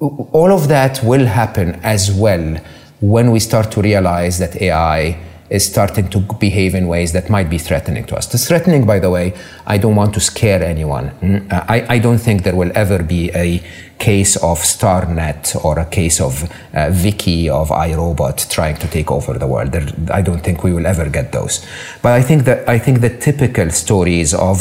all of that will happen as well when we start to realize that AI is starting to behave in ways that might be threatening to us. The threatening, by the way, I don't want to scare anyone. Mm, I, I don't think there will ever be a case of Skynet or a case of uh, Vicky of iRobot trying to take over the world. There, I don't think we will ever get those. But I think that I think the typical stories of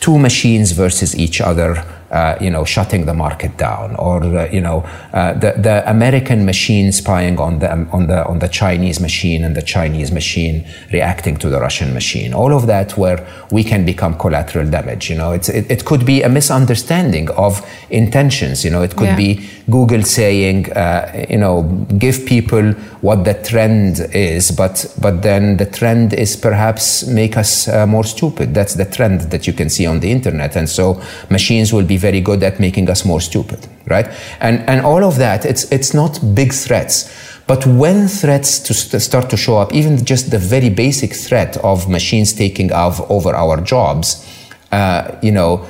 two machines versus each other uh, you know, shutting the market down, or uh, you know, uh, the the American machine spying on the on the on the Chinese machine and the Chinese machine reacting to the Russian machine. All of that where we can become collateral damage. You know, it's it, it could be a misunderstanding of intentions. You know, it could yeah. be Google saying, uh, you know, give people what the trend is, but but then the trend is perhaps make us uh, more stupid. That's the trend that you can see on the internet, and so machines will be very good at making us more stupid, right? And and all of that, it's it's not big threats. But when threats to st- start to show up, even just the very basic threat of machines taking over our jobs, uh, you know,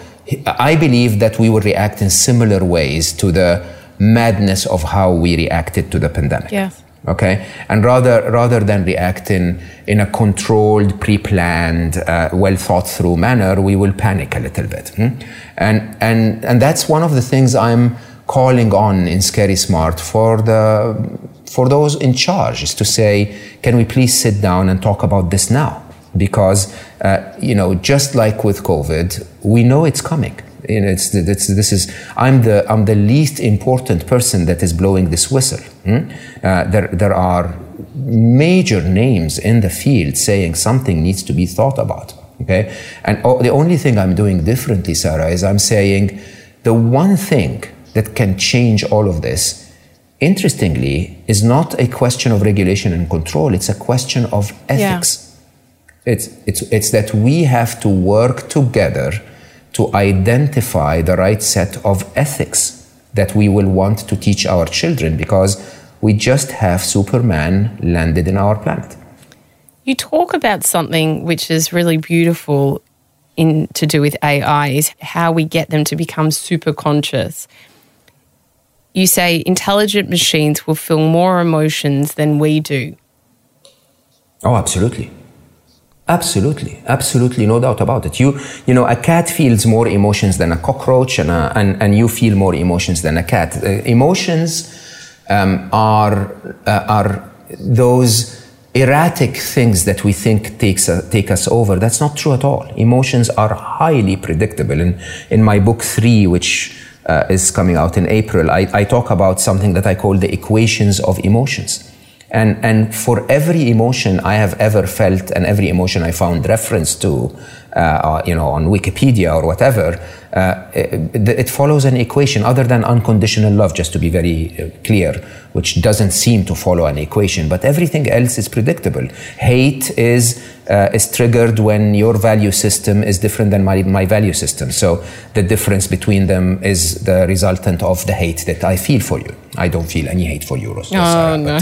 I believe that we will react in similar ways to the madness of how we reacted to the pandemic. Yes okay? And rather rather than react in in a controlled pre-planned uh, well thought through manner we will panic a little bit hmm? and and and that's one of the things i'm calling on in scary smart for the for those in charge is to say can we please sit down and talk about this now? Because uh, you know just like with covid we know it's coming you know, it's, it's, this is I'm the I'm the least important person that is blowing this whistle. Hmm? Uh, there there are major names in the field saying something needs to be thought about. Okay? And oh, the only thing I'm doing differently, Sarah, is I'm saying the one thing that can change all of this, interestingly, is not a question of regulation and control, it's a question of ethics. Yeah. It's, it's, it's that we have to work together to identify the right set of ethics that we will want to teach our children because we just have Superman landed in our planet. You talk about something which is really beautiful in to do with AI is how we get them to become super conscious. You say intelligent machines will feel more emotions than we do. Oh, absolutely. Absolutely, absolutely, no doubt about it. You, you know, a cat feels more emotions than a cockroach, and a, and, and you feel more emotions than a cat. Uh, emotions um, are uh, are those erratic things that we think takes uh, take us over. That's not true at all. Emotions are highly predictable. In in my book three, which uh, is coming out in April, I, I talk about something that I call the equations of emotions. And, and for every emotion I have ever felt and every emotion I found reference to, uh, uh you know, on Wikipedia or whatever, uh, it, it, follows an equation other than unconditional love, just to be very uh, clear, which doesn't seem to follow an equation. But everything else is predictable. Hate is uh, is triggered when your value system is different than my, my value system. So the difference between them is the resultant of the hate that I feel for you. I don't feel any hate for you, Rosa. Oh, no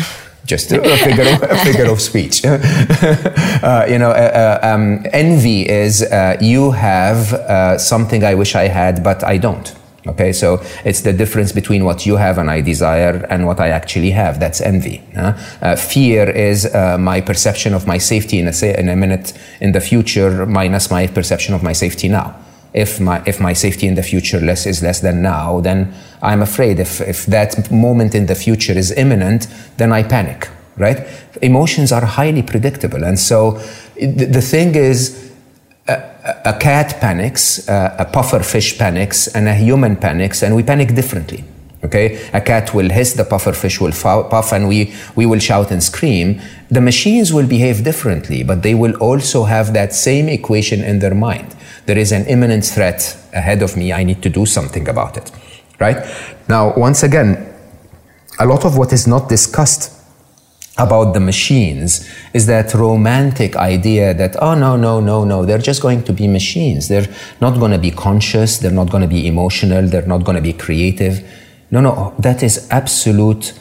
just a, figure of, a figure of speech. uh, you know, uh, uh, um, envy is uh, you have uh, something I wish I had, but I don't. Okay, so it's the difference between what you have and I desire and what I actually have. That's envy. Uh, fear is my perception of my safety in a, in a minute in the future minus my perception of my safety now if my if my safety in the future less is less than now, then I'm afraid if if that moment in the future is imminent, then I panic. Right? Emotions are highly predictable, and so the, the thing is. A, a cat panics, uh, a puffer fish panics, and a human panics, and we panic differently. Okay, a cat will hiss, the puffer fish will puff, and we we will shout and scream. The machines will behave differently, but they will also have that same equation in their mind there is an imminent threat ahead of me. I need to do something about it. Right? Now, once again, a lot of what is not discussed about the machines is that romantic idea that, oh, no, no, no, no, they're just going to be machines. They're not going to be conscious. They're not going to be emotional. They're not going to be creative. No, no, that is absolute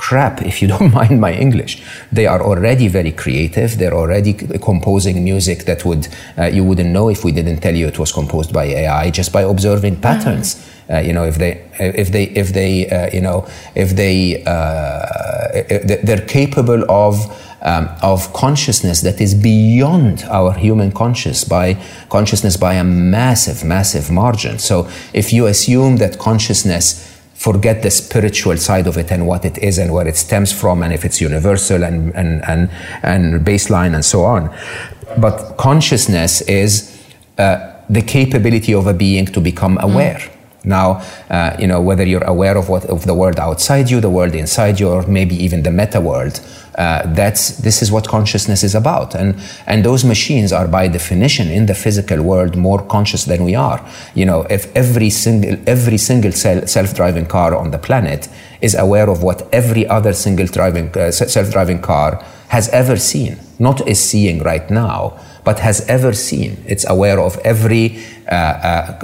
crap, if you don't mind my English. They are already very creative. They're already composing music that would uh, you wouldn't know if we didn't tell you it was composed by AI just by observing patterns. Mm. Uh, you know, if they, if they, if they, uh, you know, if they, uh, they're capable of um, of consciousness that is beyond our human conscious by consciousness by a massive, massive margin. So, if you assume that consciousness forget the spiritual side of it and what it is and where it stems from and if it's universal and, and, and, and baseline and so on. But consciousness is uh, the capability of a being to become aware. Mm. Now, uh, you know, whether you're aware of what of the world outside you, the world inside you, or maybe even the meta world, uh, that's this is what consciousness is about. And and those machines are by definition in the physical world more conscious than we are. You know, if every single every single self-driving car on the planet is aware of what every other single driving uh, self-driving car has ever seen, not is seeing right now but has ever seen. It's aware of every, uh, uh,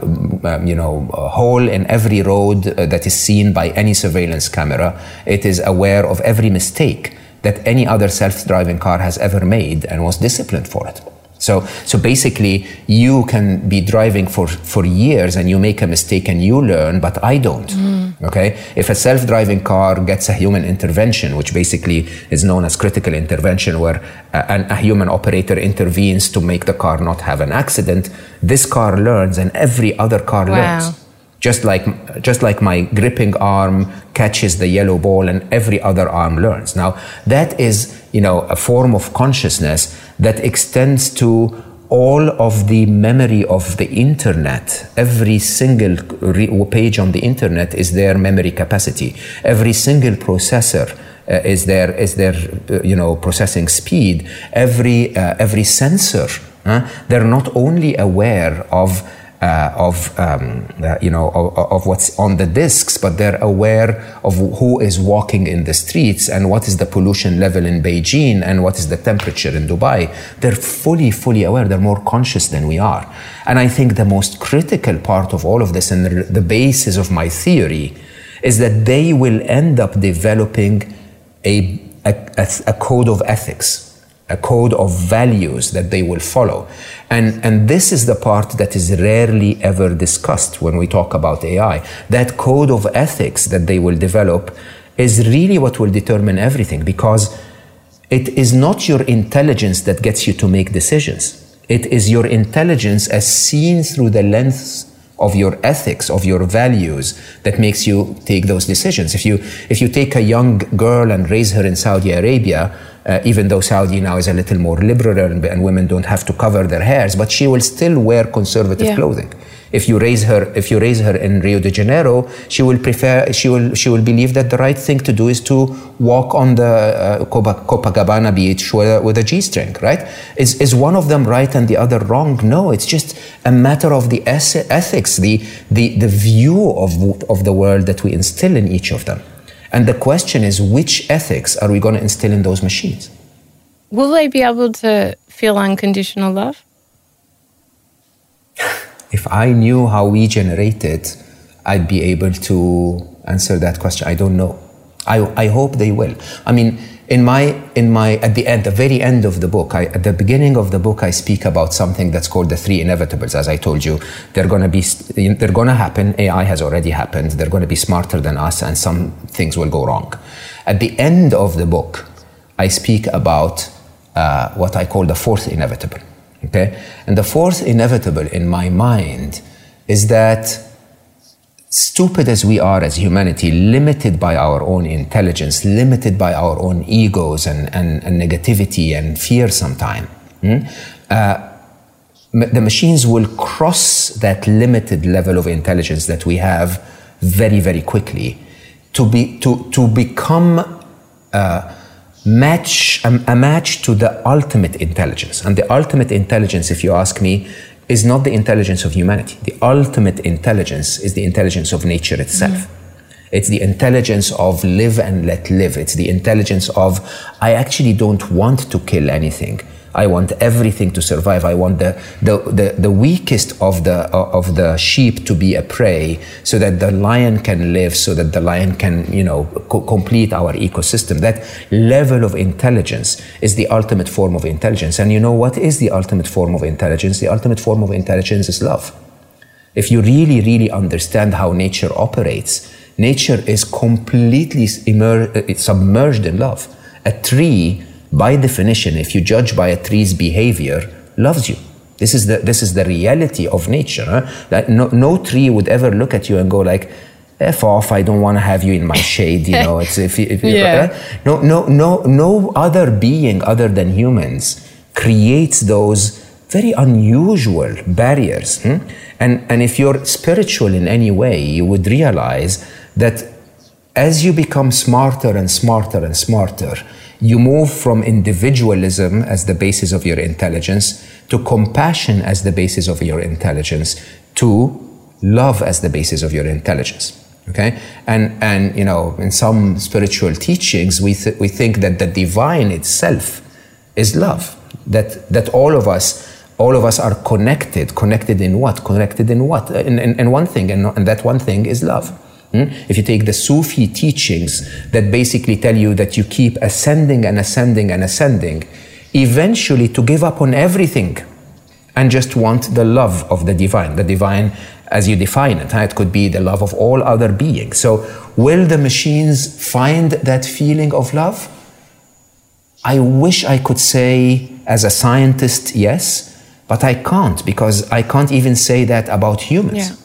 um, you know, hole in every road uh, that is seen by any surveillance camera. It is aware of every mistake that any other self-driving car has ever made and was disciplined for it. So, so basically, you can be driving for, for years and you make a mistake and you learn, but I don't. Mm. Okay? If a self driving car gets a human intervention, which basically is known as critical intervention, where a, a human operator intervenes to make the car not have an accident, this car learns and every other car wow. learns just like just like my gripping arm catches the yellow ball and every other arm learns. Now that is you know a form of consciousness that extends to all of the memory of the internet. Every single page on the internet is their memory capacity. Every single processor uh, is their is their uh, you know processing speed. Every uh, every sensor Uh, they're not only aware of uh, of um, uh, you know of, of, what's on the discs, but they're aware of who is walking in the streets and what is the pollution level in Beijing and what is the temperature in Dubai. They're fully, fully aware. They're more conscious than we are. And I think the most critical part of all of this and the, basis of my theory is that they will end up developing a, a, a code of ethics a code of values that they will follow. And, and this is the part that is rarely ever discussed when we talk about AI. That code of ethics that they will develop is really what will determine everything because it is not your intelligence that gets you to make decisions. It is your intelligence as seen through the lens of your ethics, of your values that makes you take those decisions. If you, if you take a young girl and raise her in Saudi Arabia, uh, even though Saudi now is a little more liberal and, and, women don't have to cover their hairs, but she will still wear conservative yeah. clothing. If you raise her, if you raise her in Rio de Janeiro, she will prefer, she will, she will believe that the right thing to do is to walk on the uh, Copacabana beach with a, with a G-string, right? Is, is one of them right and the other wrong? No, it's just a matter of the ethics, the, the, the view of, of the world that we instill in each of them. And the question is, which ethics are we going to instill in those machines? Will they be able to feel unconditional love? if I knew how we generate it, I'd be able to answer that question. I don't know. I, I hope they will. I mean, in my in my at the end the very end of the book I, at the beginning of the book i speak about something that's called the three inevitables as i told you they're going to be they're to happen ai has already happened they're going to be smarter than us and some things will go wrong at the end of the book i speak about uh, what i call the fourth inevitable okay and the fourth inevitable in my mind is that stupid as we are as humanity, limited by our own intelligence, limited by our own egos and, and, and negativity and fear sometimes, hmm? uh, the machines will cross that limited level of intelligence that we have very, very quickly to, be, to, to become uh, match, a, a match to the ultimate intelligence. And the ultimate intelligence, if you ask me, is not the intelligence of humanity. The ultimate intelligence is the intelligence of nature itself. Mm. It's the intelligence of live and let live. It's the intelligence of, I actually don't want to kill anything. I want everything to survive. I want the, the, the, the weakest of the, of the sheep to be a prey so that the lion can live, so that the lion can, you know, co- complete our ecosystem. That level of intelligence is the ultimate form of intelligence. And you know what is the ultimate form of intelligence? The ultimate form of intelligence is love. If you really, really understand how nature operates, nature is completely immer- uh, submerged in love. A tree by definition, if you judge by a tree's behavior, loves you. This is the, this is the reality of nature. Huh? That no, no tree would ever look at you and go like, F off, I don't want to have you in my shade, you know. It's if, if yeah. uh, no no no no other being other than humans creates those very unusual barriers. Hmm? And and if you're spiritual in any way, you would realize that as you become smarter and smarter and smarter, you move from individualism as the basis of your intelligence to compassion as the basis of your intelligence to love as the basis of your intelligence okay? And and you know in some spiritual teachings we th- we think that the divine itself is love that that all of us all of us are connected. Connected in what? Connected in what? In, one thing and, and that one thing is love? Hmm? If you take the Sufi teachings that basically tell you that you keep ascending and ascending and ascending, eventually to give up on everything and just want the love of the divine, the divine as you define it. It could be the love of all other beings. So, will the machines find that feeling of love? I wish I could say, as a scientist, yes, but I can't because I can't even say that about humans. Yeah.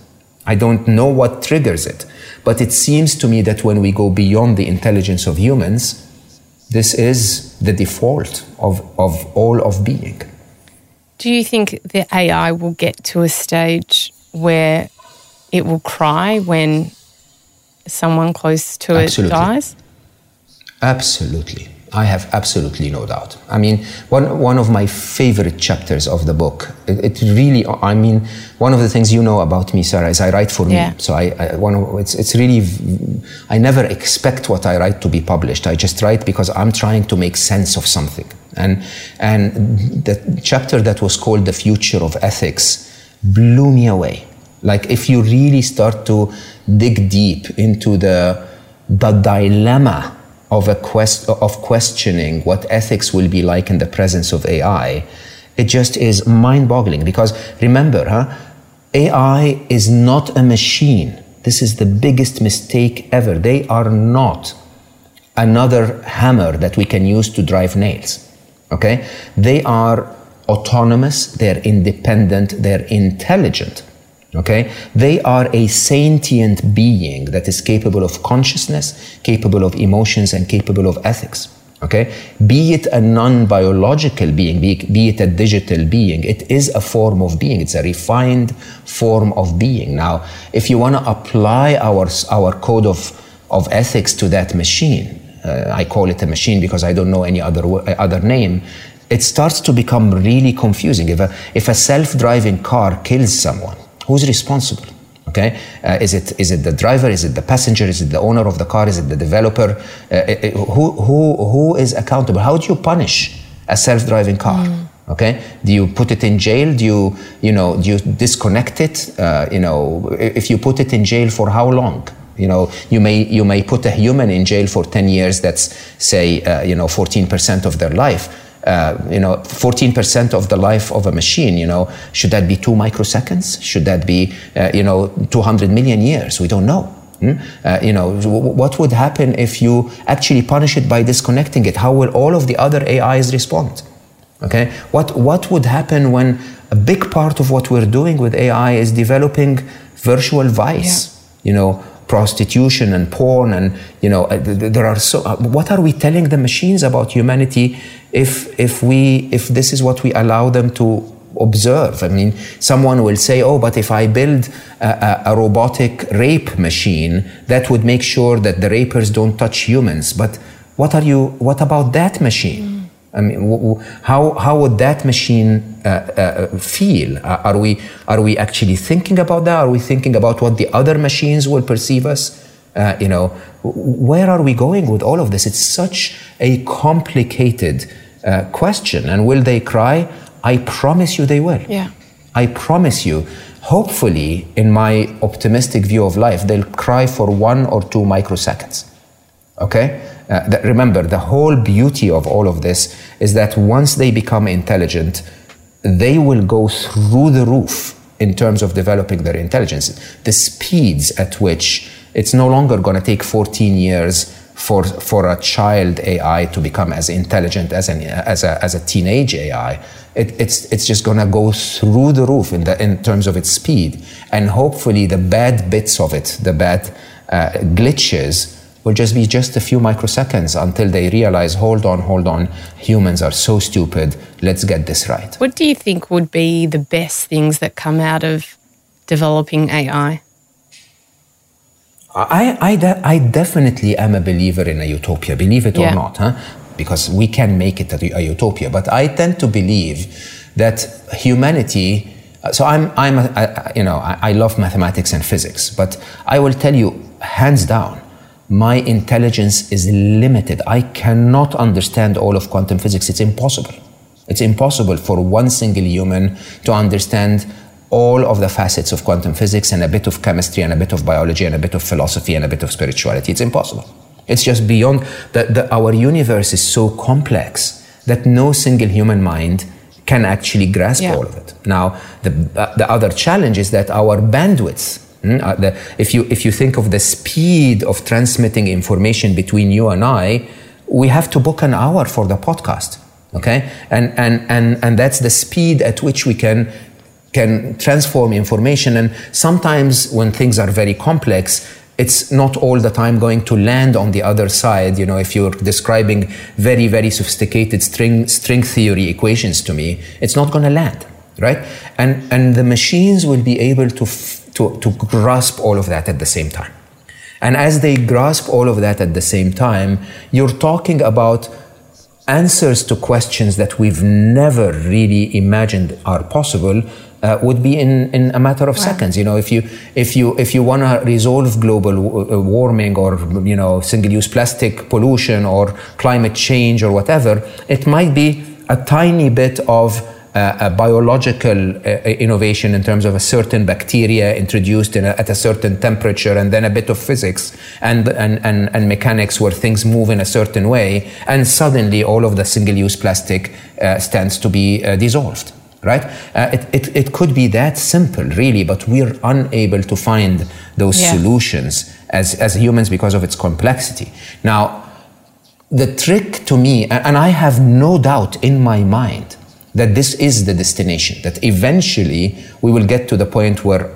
I don't know what triggers it. But it seems to me that when we go beyond the intelligence of humans, this is the default of, of all of being. Do you think the AI will get to a stage where it will cry when someone close to Absolutely. it dies? Absolutely. I have absolutely no doubt. I mean, one, one of my favorite chapters of the book, it, it really, I mean, one of the things you know about me, Sarah, is I write for yeah. me. So I, I one of, it's, it's really, I never expect what I write to be published. I just write because I'm trying to make sense of something. And, and the chapter that was called The Future of Ethics blew me away. Like if you really start to dig deep into the, the dilemma of a quest of questioning what ethics will be like in the presence of AI, it just is mind-boggling. Because remember, huh, AI is not a machine. This is the biggest mistake ever. They are not another hammer that we can use to drive nails. Okay, they are autonomous. They're independent. They're intelligent. Okay? They are a sentient being that is capable of consciousness, capable of emotions, and capable of ethics. Okay? Be it a non biological being, be, be it a digital being, it is a form of being. It's a refined form of being. Now, if you want to apply our, our code of, of ethics to that machine, uh, I call it a machine because I don't know any other, other name, it starts to become really confusing. If a, if a self driving car kills someone, Who's responsible? Okay, uh, is it is it the driver? Is it the passenger? Is it the owner of the car? Is it the developer? Uh, uh who who who is accountable? How do you punish a self-driving car? Mm. Okay, do you put it in jail? Do you you know do you disconnect it? Uh, you know, if you put it in jail for how long? You know, you may you may put a human in jail for ten years. That's say uh, you know fourteen percent of their life uh, you know, 14% of the life of a machine, you know, should that be two microseconds? Should that be, uh, you know, 200 million years? We don't know. Hmm? Uh, you know, what would happen if you actually punish it by disconnecting it? How will all of the other AIs respond? Okay, what what would happen when a big part of what we're doing with AI is developing virtual vice? Yeah. You know, prostitution and porn and you know uh, there are so uh, what are we telling the machines about humanity if if we if this is what we allow them to observe. I mean, someone will say, "Oh, but if I build a, a, a, robotic rape machine, that would make sure that the rapers don't touch humans." But what are you? What about that machine? I mean, how how would that machine uh, uh, feel? are we are we actually thinking about that? Are we thinking about what the other machines will perceive us? Uh, you know, where are we going with all of this? It's such a complicated uh, question. And will they cry? I promise you they will. Yeah. I promise you. Hopefully, in my optimistic view of life, they'll cry for one or two microseconds. Okay? Uh, that, remember, the whole beauty of all of this is that once they become intelligent, they will go through the roof in terms of developing their intelligence. The speeds at which it's no longer going to take 14 years for, for a child AI to become as intelligent as, an, as, a, as a teenage AI, it, it's, it's just going to go through the roof in, the, in terms of its speed. And hopefully, the bad bits of it, the bad uh, glitches, will just be just a few microseconds until they realize hold on, hold on, humans are so stupid, let's get this right. What do you think would be the best things that come out of developing AI? I, I, de- I definitely am a believer in a utopia, believe it yeah. or not, huh? because we can make it a, a, utopia. But I tend to believe that humanity. Uh, so I'm, I'm a, a, you know, I, I love mathematics and physics, but I will tell you, hands down, my intelligence is limited. I cannot understand all of quantum physics. It's impossible. It's impossible for one single human to understand all of the facets of quantum physics and a bit of chemistry and a bit of biology and a bit of philosophy and a bit of spirituality. It's impossible. It's just beyond that. Our universe is so complex that no single human mind can actually grasp yeah. all of it. Now, the, uh, the other challenge is that our bandwidth, mm, the, if, you, if you think of the speed of transmitting information between you and I, we have to book an hour for the podcast okay and and and and that's the speed at which we can can transform information. And sometimes when things are very complex, it's not all the time going to land on the other side. You know, if you're describing very, very sophisticated string, string theory equations to me, it's not going to land, right? And, and the machines will be able to, to, to grasp all of that at the same time. And as they grasp all of that at the same time, you're talking about answers to questions that we've never really imagined are possible uh, would be in, in a matter of wow. seconds. You know, if you if you if you want to resolve global w- uh, warming or you know single-use plastic pollution or climate change or whatever, it might be a tiny bit of a biological uh, innovation in terms of a certain bacteria introduced a, at a certain temperature and then a bit of physics and, and, and, and, mechanics where things move in a certain way and suddenly all of the single-use plastic uh, stands to be uh, dissolved right uh, it, it, it could be that simple really but we're unable to find those yeah. solutions as, as humans because of its complexity now the trick to me and i have no doubt in my mind that this is the destination, that eventually we will get to the point where,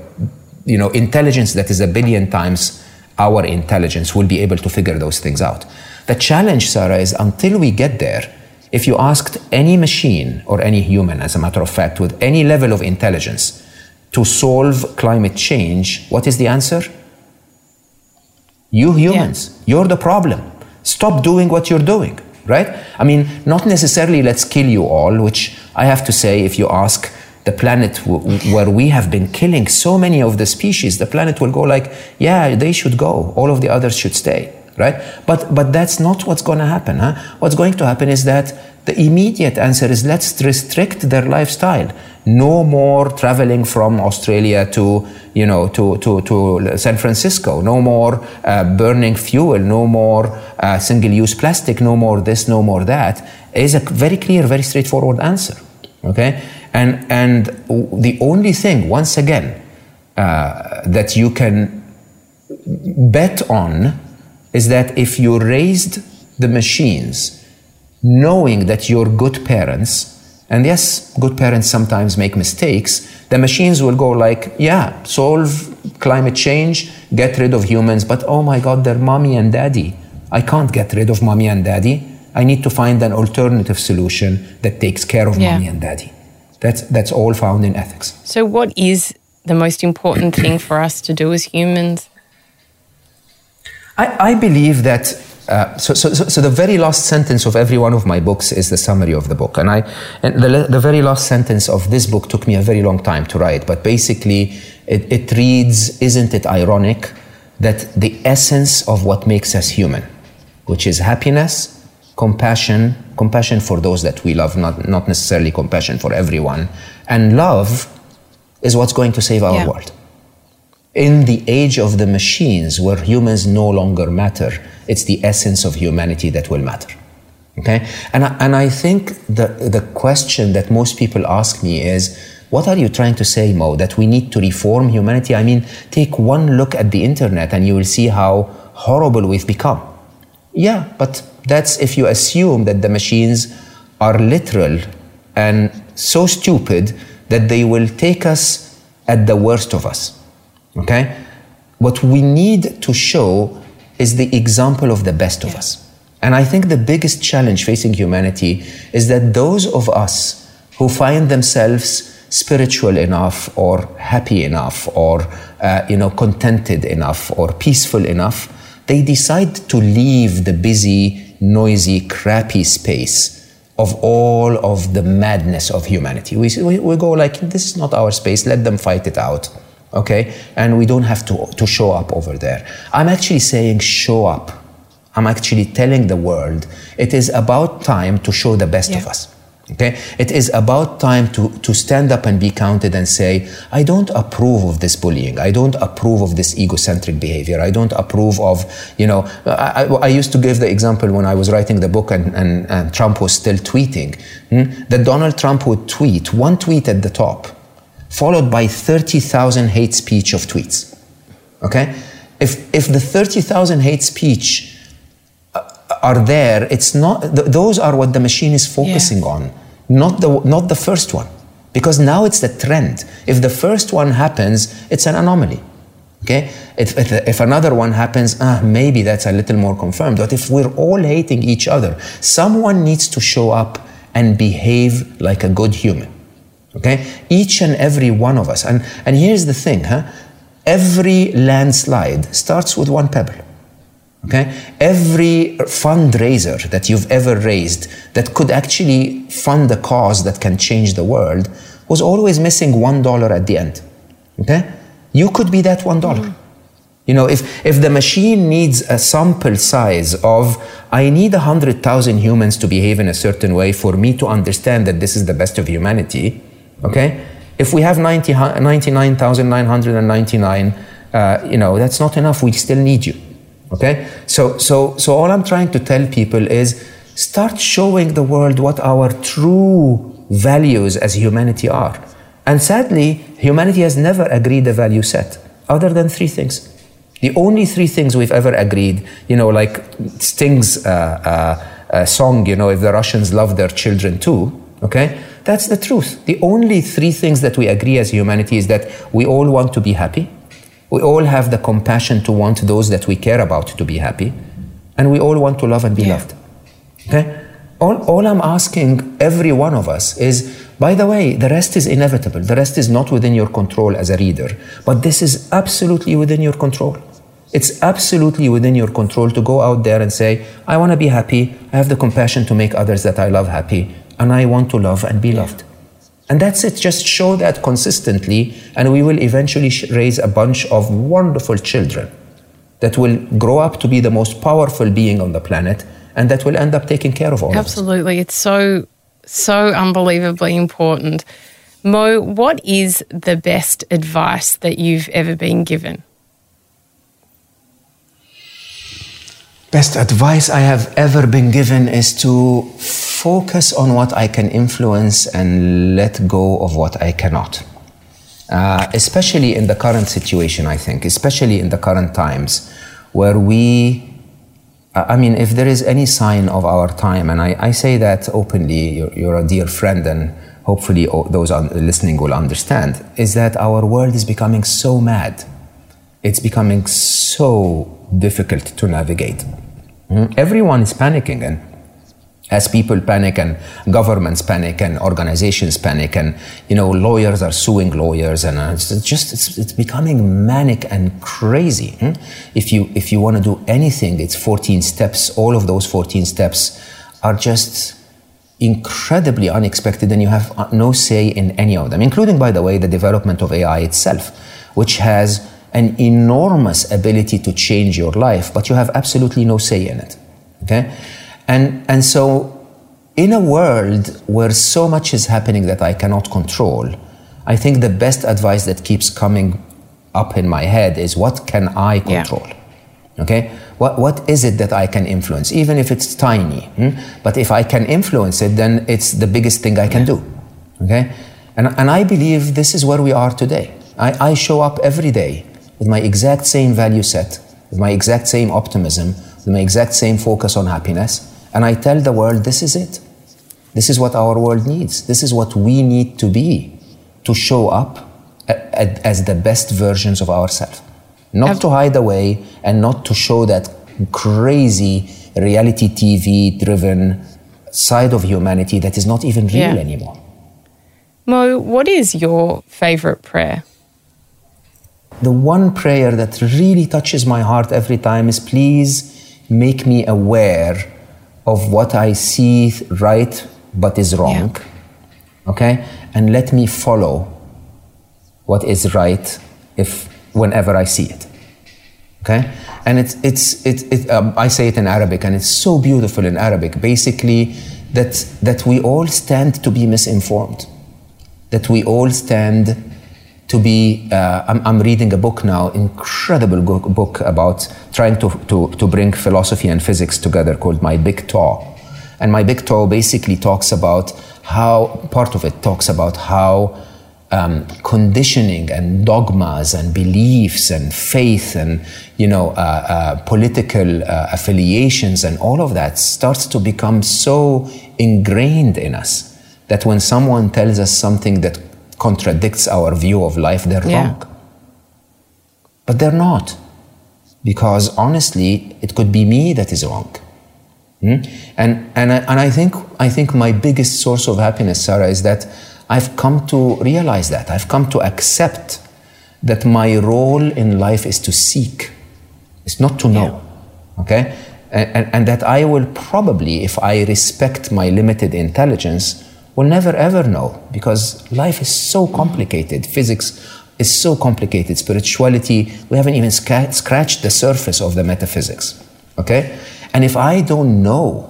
you know, intelligence that is a billion times our intelligence will be able to figure those things out. The challenge, Sarah, is until we get there, if you asked any machine or any human, as a matter of fact, with any level of intelligence to solve climate change, what is the answer? You humans, yeah. you're the problem. Stop doing what you're doing right? I mean, not necessarily let's kill you all, which I have to say, if you ask the planet where we have been killing so many of the species, the planet will go like, yeah, they should go. All of the others should stay, right? But, but that's not what's going to happen. Huh? What's going to happen is that the immediate answer is let's restrict their lifestyle. No more traveling from Australia to, you know, to, to, to San Francisco. No more uh, burning fuel. No more uh, single-use plastic. No more this. No more that. Is a very clear, very straightforward answer. Okay, and and the only thing, once again, uh, that you can bet on is that if you raised the machines knowing that you're good parents, and yes, good parents sometimes make mistakes, the machines will go like, yeah, solve climate change, get rid of humans, but oh my God, they're mommy and daddy. I can't get rid of mommy and daddy. I need to find an alternative solution that takes care of yeah. mommy and daddy. That's, that's all found in ethics. So, what is the most important thing for us to do as humans? I, I believe that uh, so, so, so, the very last sentence of every one of my books is the summary of the book. And, I, and the, the very last sentence of this book took me a very long time to write. But basically, it, it reads Isn't it ironic that the essence of what makes us human, which is happiness, compassion, compassion for those that we love, not, not necessarily compassion for everyone, and love is what's going to save our yeah. world in the age of the machines where humans no longer matter, it's the essence of humanity that will matter. Okay? And I, and I think the, the question that most people ask me is, what are you trying to say, Mo? That we need to reform humanity? I mean, take one look at the internet and you will see how horrible we've become. Yeah, but that's if you assume that the machines are literal and so stupid that they will take us at the worst of us. Okay? What we need to show is the example of the best of us. And I think the biggest challenge facing humanity is that those of us who find themselves spiritual enough or happy enough or uh, you know contented enough or peaceful enough they decide to leave the busy noisy crappy space of all of the madness of humanity we, we, we go like this is not our space let them fight it out okay? And we don't have to, to show up over there. I'm actually saying show up. I'm actually telling the world it is about time to show the best yeah. of us. Okay? It is about time to, to stand up and be counted and say, I don't approve of this bullying. I don't approve of this egocentric behavior. I don't approve of, you know, I, I used to give the example when I was writing the book and, and, and Trump was still tweeting, hmm, that Donald Trump would tweet one tweet at the top followed by 30,000 hate speech of tweets. Okay? If, if the 30,000 hate speech uh, are there, it's not, th- those are what the machine is focusing yeah. on, not the, not the first one. Because now it's the trend. If the first one happens, it's an anomaly. Okay? If, if, if, another one happens, ah, maybe that's a little more confirmed. But if we're all hating each other, someone needs to show up and behave like a good human. Okay? Each and every one of us. And, and here's the thing, huh? Every landslide starts with one pebble. Okay? Every fundraiser that you've ever raised that could actually fund a cause that can change the world was always missing one dollar at the end. Okay? You could be that one dollar. Mm. You know, if, if the machine needs a sample size of, I need 100,000 humans to behave in a certain way for me to understand that this is the best of humanity, okay? If we have 90, 99,999, uh, you know, that's not enough. We still need you, okay? So, so, so all I'm trying to tell people is start showing the world what our true values as humanity are. And sadly, humanity has never agreed a value set other than three things the only three things we've ever agreed, you know, like Sting's uh, uh, uh, song, you know, if the Russians love their children too, okay? That's the truth. The only three things that we agree as humanity is that we all want to be happy, we all have the compassion to want those that we care about to be happy, and we all want to love and be yeah. loved. Okay? All, all I'm asking every one of us is by the way, the rest is inevitable. The rest is not within your control as a reader. But this is absolutely within your control. It's absolutely within your control to go out there and say, I want to be happy. I have the compassion to make others that I love happy. And I want to love and be loved. And that's it. Just show that consistently, and we will eventually raise a bunch of wonderful children that will grow up to be the most powerful being on the planet and that will end up taking care of all Absolutely. It's so so unbelievably important. Mo, what is the best advice that you've ever been given? The best advice I have ever been given is to focus on what I can influence and let go of what I cannot. Uh, especially in the current situation, I think, especially in the current times where we I mean, if there is any sign of our time, and I, I say that openly, you're, you're, a dear friend, and hopefully those listening will understand, is that our world is becoming so mad. It's becoming so difficult to navigate. Mm-hmm. Everyone is panicking, and as people panic and governments panic and organizations panic and you know lawyers are suing lawyers and uh, it's just it's, it's, becoming manic and crazy hmm? if you if you want to do anything it's 14 steps all of those 14 steps are just incredibly unexpected and you have uh, no say in any of them including by the way the development of ai itself which has an enormous ability to change your life but you have absolutely no say in it okay and, and so, in a world where so much is happening that I cannot control, I think the best advice that keeps coming up in my head is what can I control? Yeah. Okay? What, what is it that I can influence, even if it's tiny? Hmm? But if I can influence it, then it's the biggest thing I can yeah. do. Okay? And, and I believe this is where we are today. I, I show up every day with my exact same value set, with my exact same optimism, with my exact same focus on happiness and I tell the world, this is it. This is what our world needs. This is what we need to be to show up as the best versions of ourselves. Not to hide away and not to show that crazy reality TV driven side of humanity that is not even real yeah. anymore. Mo, what is your favorite prayer? The one prayer that really touches my heart every time is please make me aware of what I see right but is wrong. Yeah. Okay? And let me follow what is right if whenever I see it. Okay? And it's, it's, it, it, um, I say it in Arabic, and it's so beautiful in Arabic. Basically, that, that we all stand to be misinformed, that we all stand to be. Uh, I'm, I'm, reading a book now, incredible book about trying to, to, to bring philosophy and physics together called My Big TOE. And My Big TOE basically talks about how, part of it talks about how um, conditioning and dogmas and beliefs and faith and you know uh, uh, political uh, affiliations and all of that starts to become so ingrained in us that when someone tells us something that contradicts our view of life, they're yeah. wrong. But they're not. Because honestly, it could be me that is wrong. Hmm? And, and, I, and I, think, I think my biggest source of happiness, Sarah, is that I've come to realize that. I've come to accept that my role in life is to seek, it's not to know. Okay? And, and, and that I will probably, if I respect my limited intelligence, will never ever know because life is so complicated. Physics is so complicated. Spirituality, we haven't even scratched the surface of the metaphysics. Okay? And if I don't know,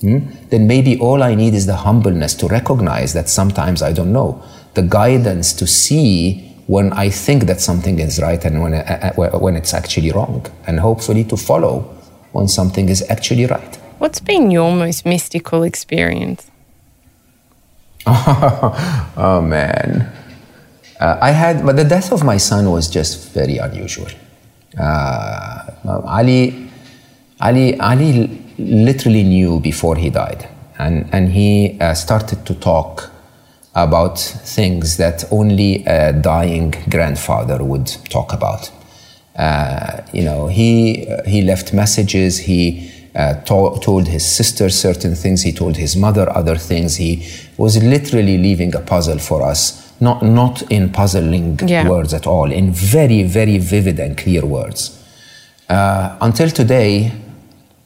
hmm, then maybe all I need is the humbleness to recognize that sometimes I don't know, the guidance to see when I think that something is right and when, uh, uh, when it's actually wrong, and hopefully to follow when something is actually right. What's been your most mystical experience? oh man. Uh, I had, but the death of my son was just very unusual. Uh, Ali, Ali, Ali literally knew before he died, and and he uh, started to talk about things that only a dying grandfather would talk about. Uh, you know, he he left messages. He uh, to- told his sister certain things. He told his mother other things. He was literally leaving a puzzle for us not not in puzzling yeah. words at all, in very very vivid and clear words. Uh, until today,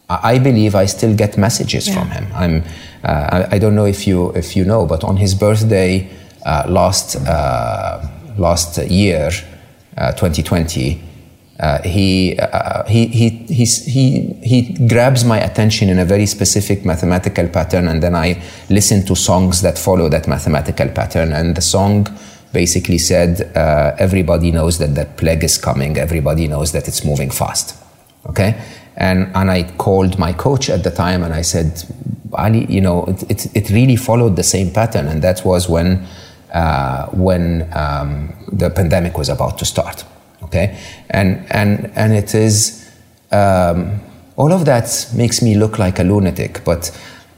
I believe I still get messages yeah. from him. I'm uh, I, don't know if you if you know, but on his birthday uh, last uh, last year, 2020. Uh, he, uh, he, he, he, he, he grabs my attention in a very specific mathematical pattern, and then I listen to songs that follow that mathematical pattern. And the song basically said, uh, Everybody knows that the plague is coming, everybody knows that it's moving fast. Okay? And, and I called my coach at the time and I said, Ali, you know, it, it, it really followed the same pattern. And that was when, uh, when um, the pandemic was about to start okay? And and and it is um, all of that makes me look like a lunatic but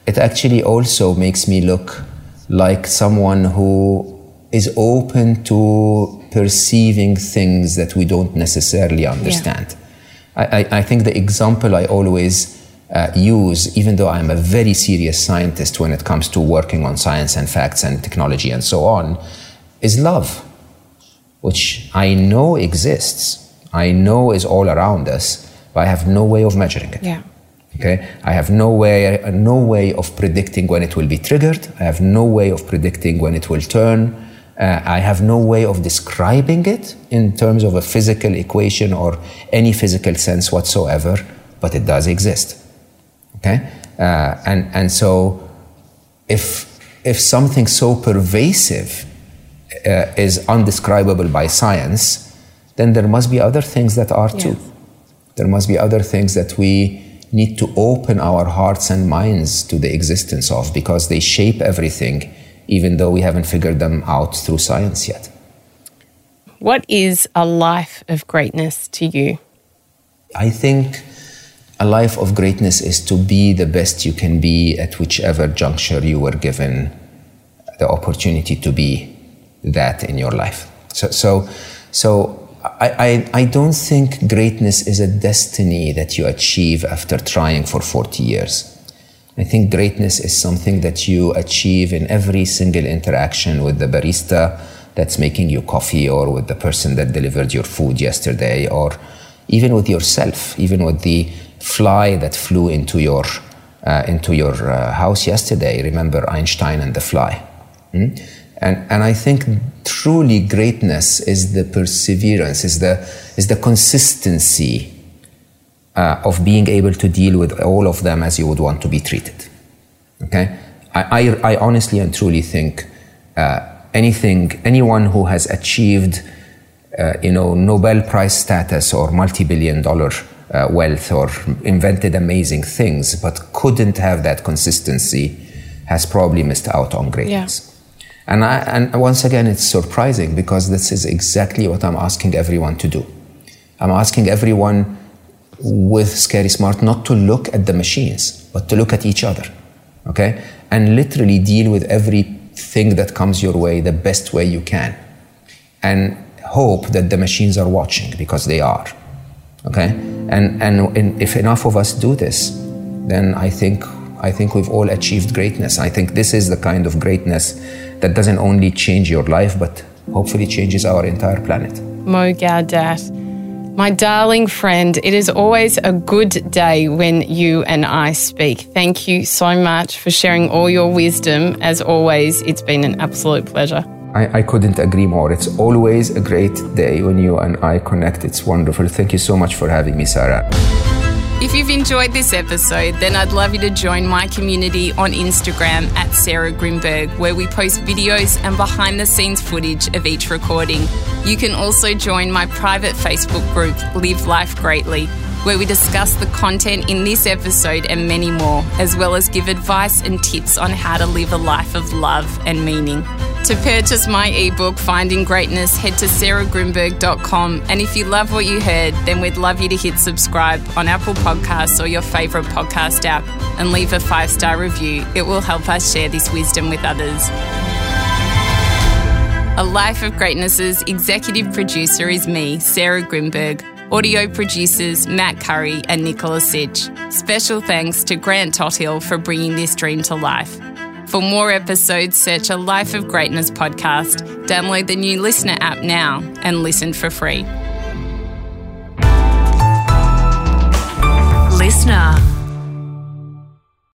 it actually also makes me look like someone who is open to perceiving things that we don't necessarily understand. Yeah. I, I, I, think the example i always uh, use, even though I'm a very serious scientist when it comes to working on science and facts and technology and so on, is love which I know exists, I know is all around us, but I have no way of measuring it. Yeah. Okay, I have no way, no way of predicting when it will be triggered. I have no way of predicting when it will turn. Uh, I have no way of describing it in terms of a physical equation or any physical sense whatsoever, but it does exist. Okay, uh, and and so if if something so pervasive uh, is undescribable by science, then there must be other things that are too. There must be other things that we need to open our hearts and minds to the existence of because they shape everything, even though we haven't figured them out through science yet. What is a life of greatness to you? I think a life of greatness is to be the best you can be at whichever juncture you were given the opportunity to be that in your life. So, so, so I, I, I don't think greatness is a destiny that you achieve after trying for 40 years. I think greatness is something that you achieve in every single interaction with the barista that's making you coffee or with the person that delivered your food yesterday or even with yourself, even with the fly that flew into your, uh, into your uh, house yesterday. Remember Einstein and the fly. Hmm? And, and I think truly greatness is the perseverance, is the, is the consistency uh, of being able to deal with all of them as you would want to be treated. Okay? I, I, I honestly and truly think uh, anything, anyone who has achieved, uh, you know, Nobel Prize status or multi-billion dollar uh, wealth or invented amazing things, but couldn't have that consistency, has probably missed out on greatness. Yeah. And, I, and once again, it's surprising because this is exactly what I'm asking everyone to do. I'm asking everyone with Scary Smart not to look at the machines, but to look at each other, okay? And literally deal with everything that comes your way the best way you can. And hope that the machines are watching because they are, okay? And, and if enough of us do this, then I think I think we've all achieved greatness. I think this is the kind of greatness that doesn't only change your life, but hopefully changes our entire planet. Mo Gawdat, My darling friend, it is always a good day when you and I speak. Thank you so much for sharing all your wisdom. As always, it's been an absolute pleasure. I, I, couldn't agree more. It's always a great day when you and I connect. It's wonderful. Thank you so much for having me, Sarah. If you've enjoyed this episode, then I'd love you to join my community on Instagram at Sarah Grynberg, where we post videos and behind the scenes footage of each recording. You can also join my private Facebook group, Live Life Greatly, where we discuss the content in this episode and many more, as well as give advice and tips on how to live a life of love and meaning. To purchase my ebook, Finding Greatness, head to sarahgrynberg.com. And if you love what you heard, then we'd love you to hit subscribe on Apple Podcasts or your favourite podcast app and leave a five star review. It will help us share this wisdom with others. A Life of Greatness's executive producer is me, Sarah Grynberg. Audio producers Matt Curry and Nicola Sitch. Special thanks to Grant Tothill for bringing this dream to life. For more episodes, search a Life of Greatness podcast, download the new Listener app now, and listen for free. Listener.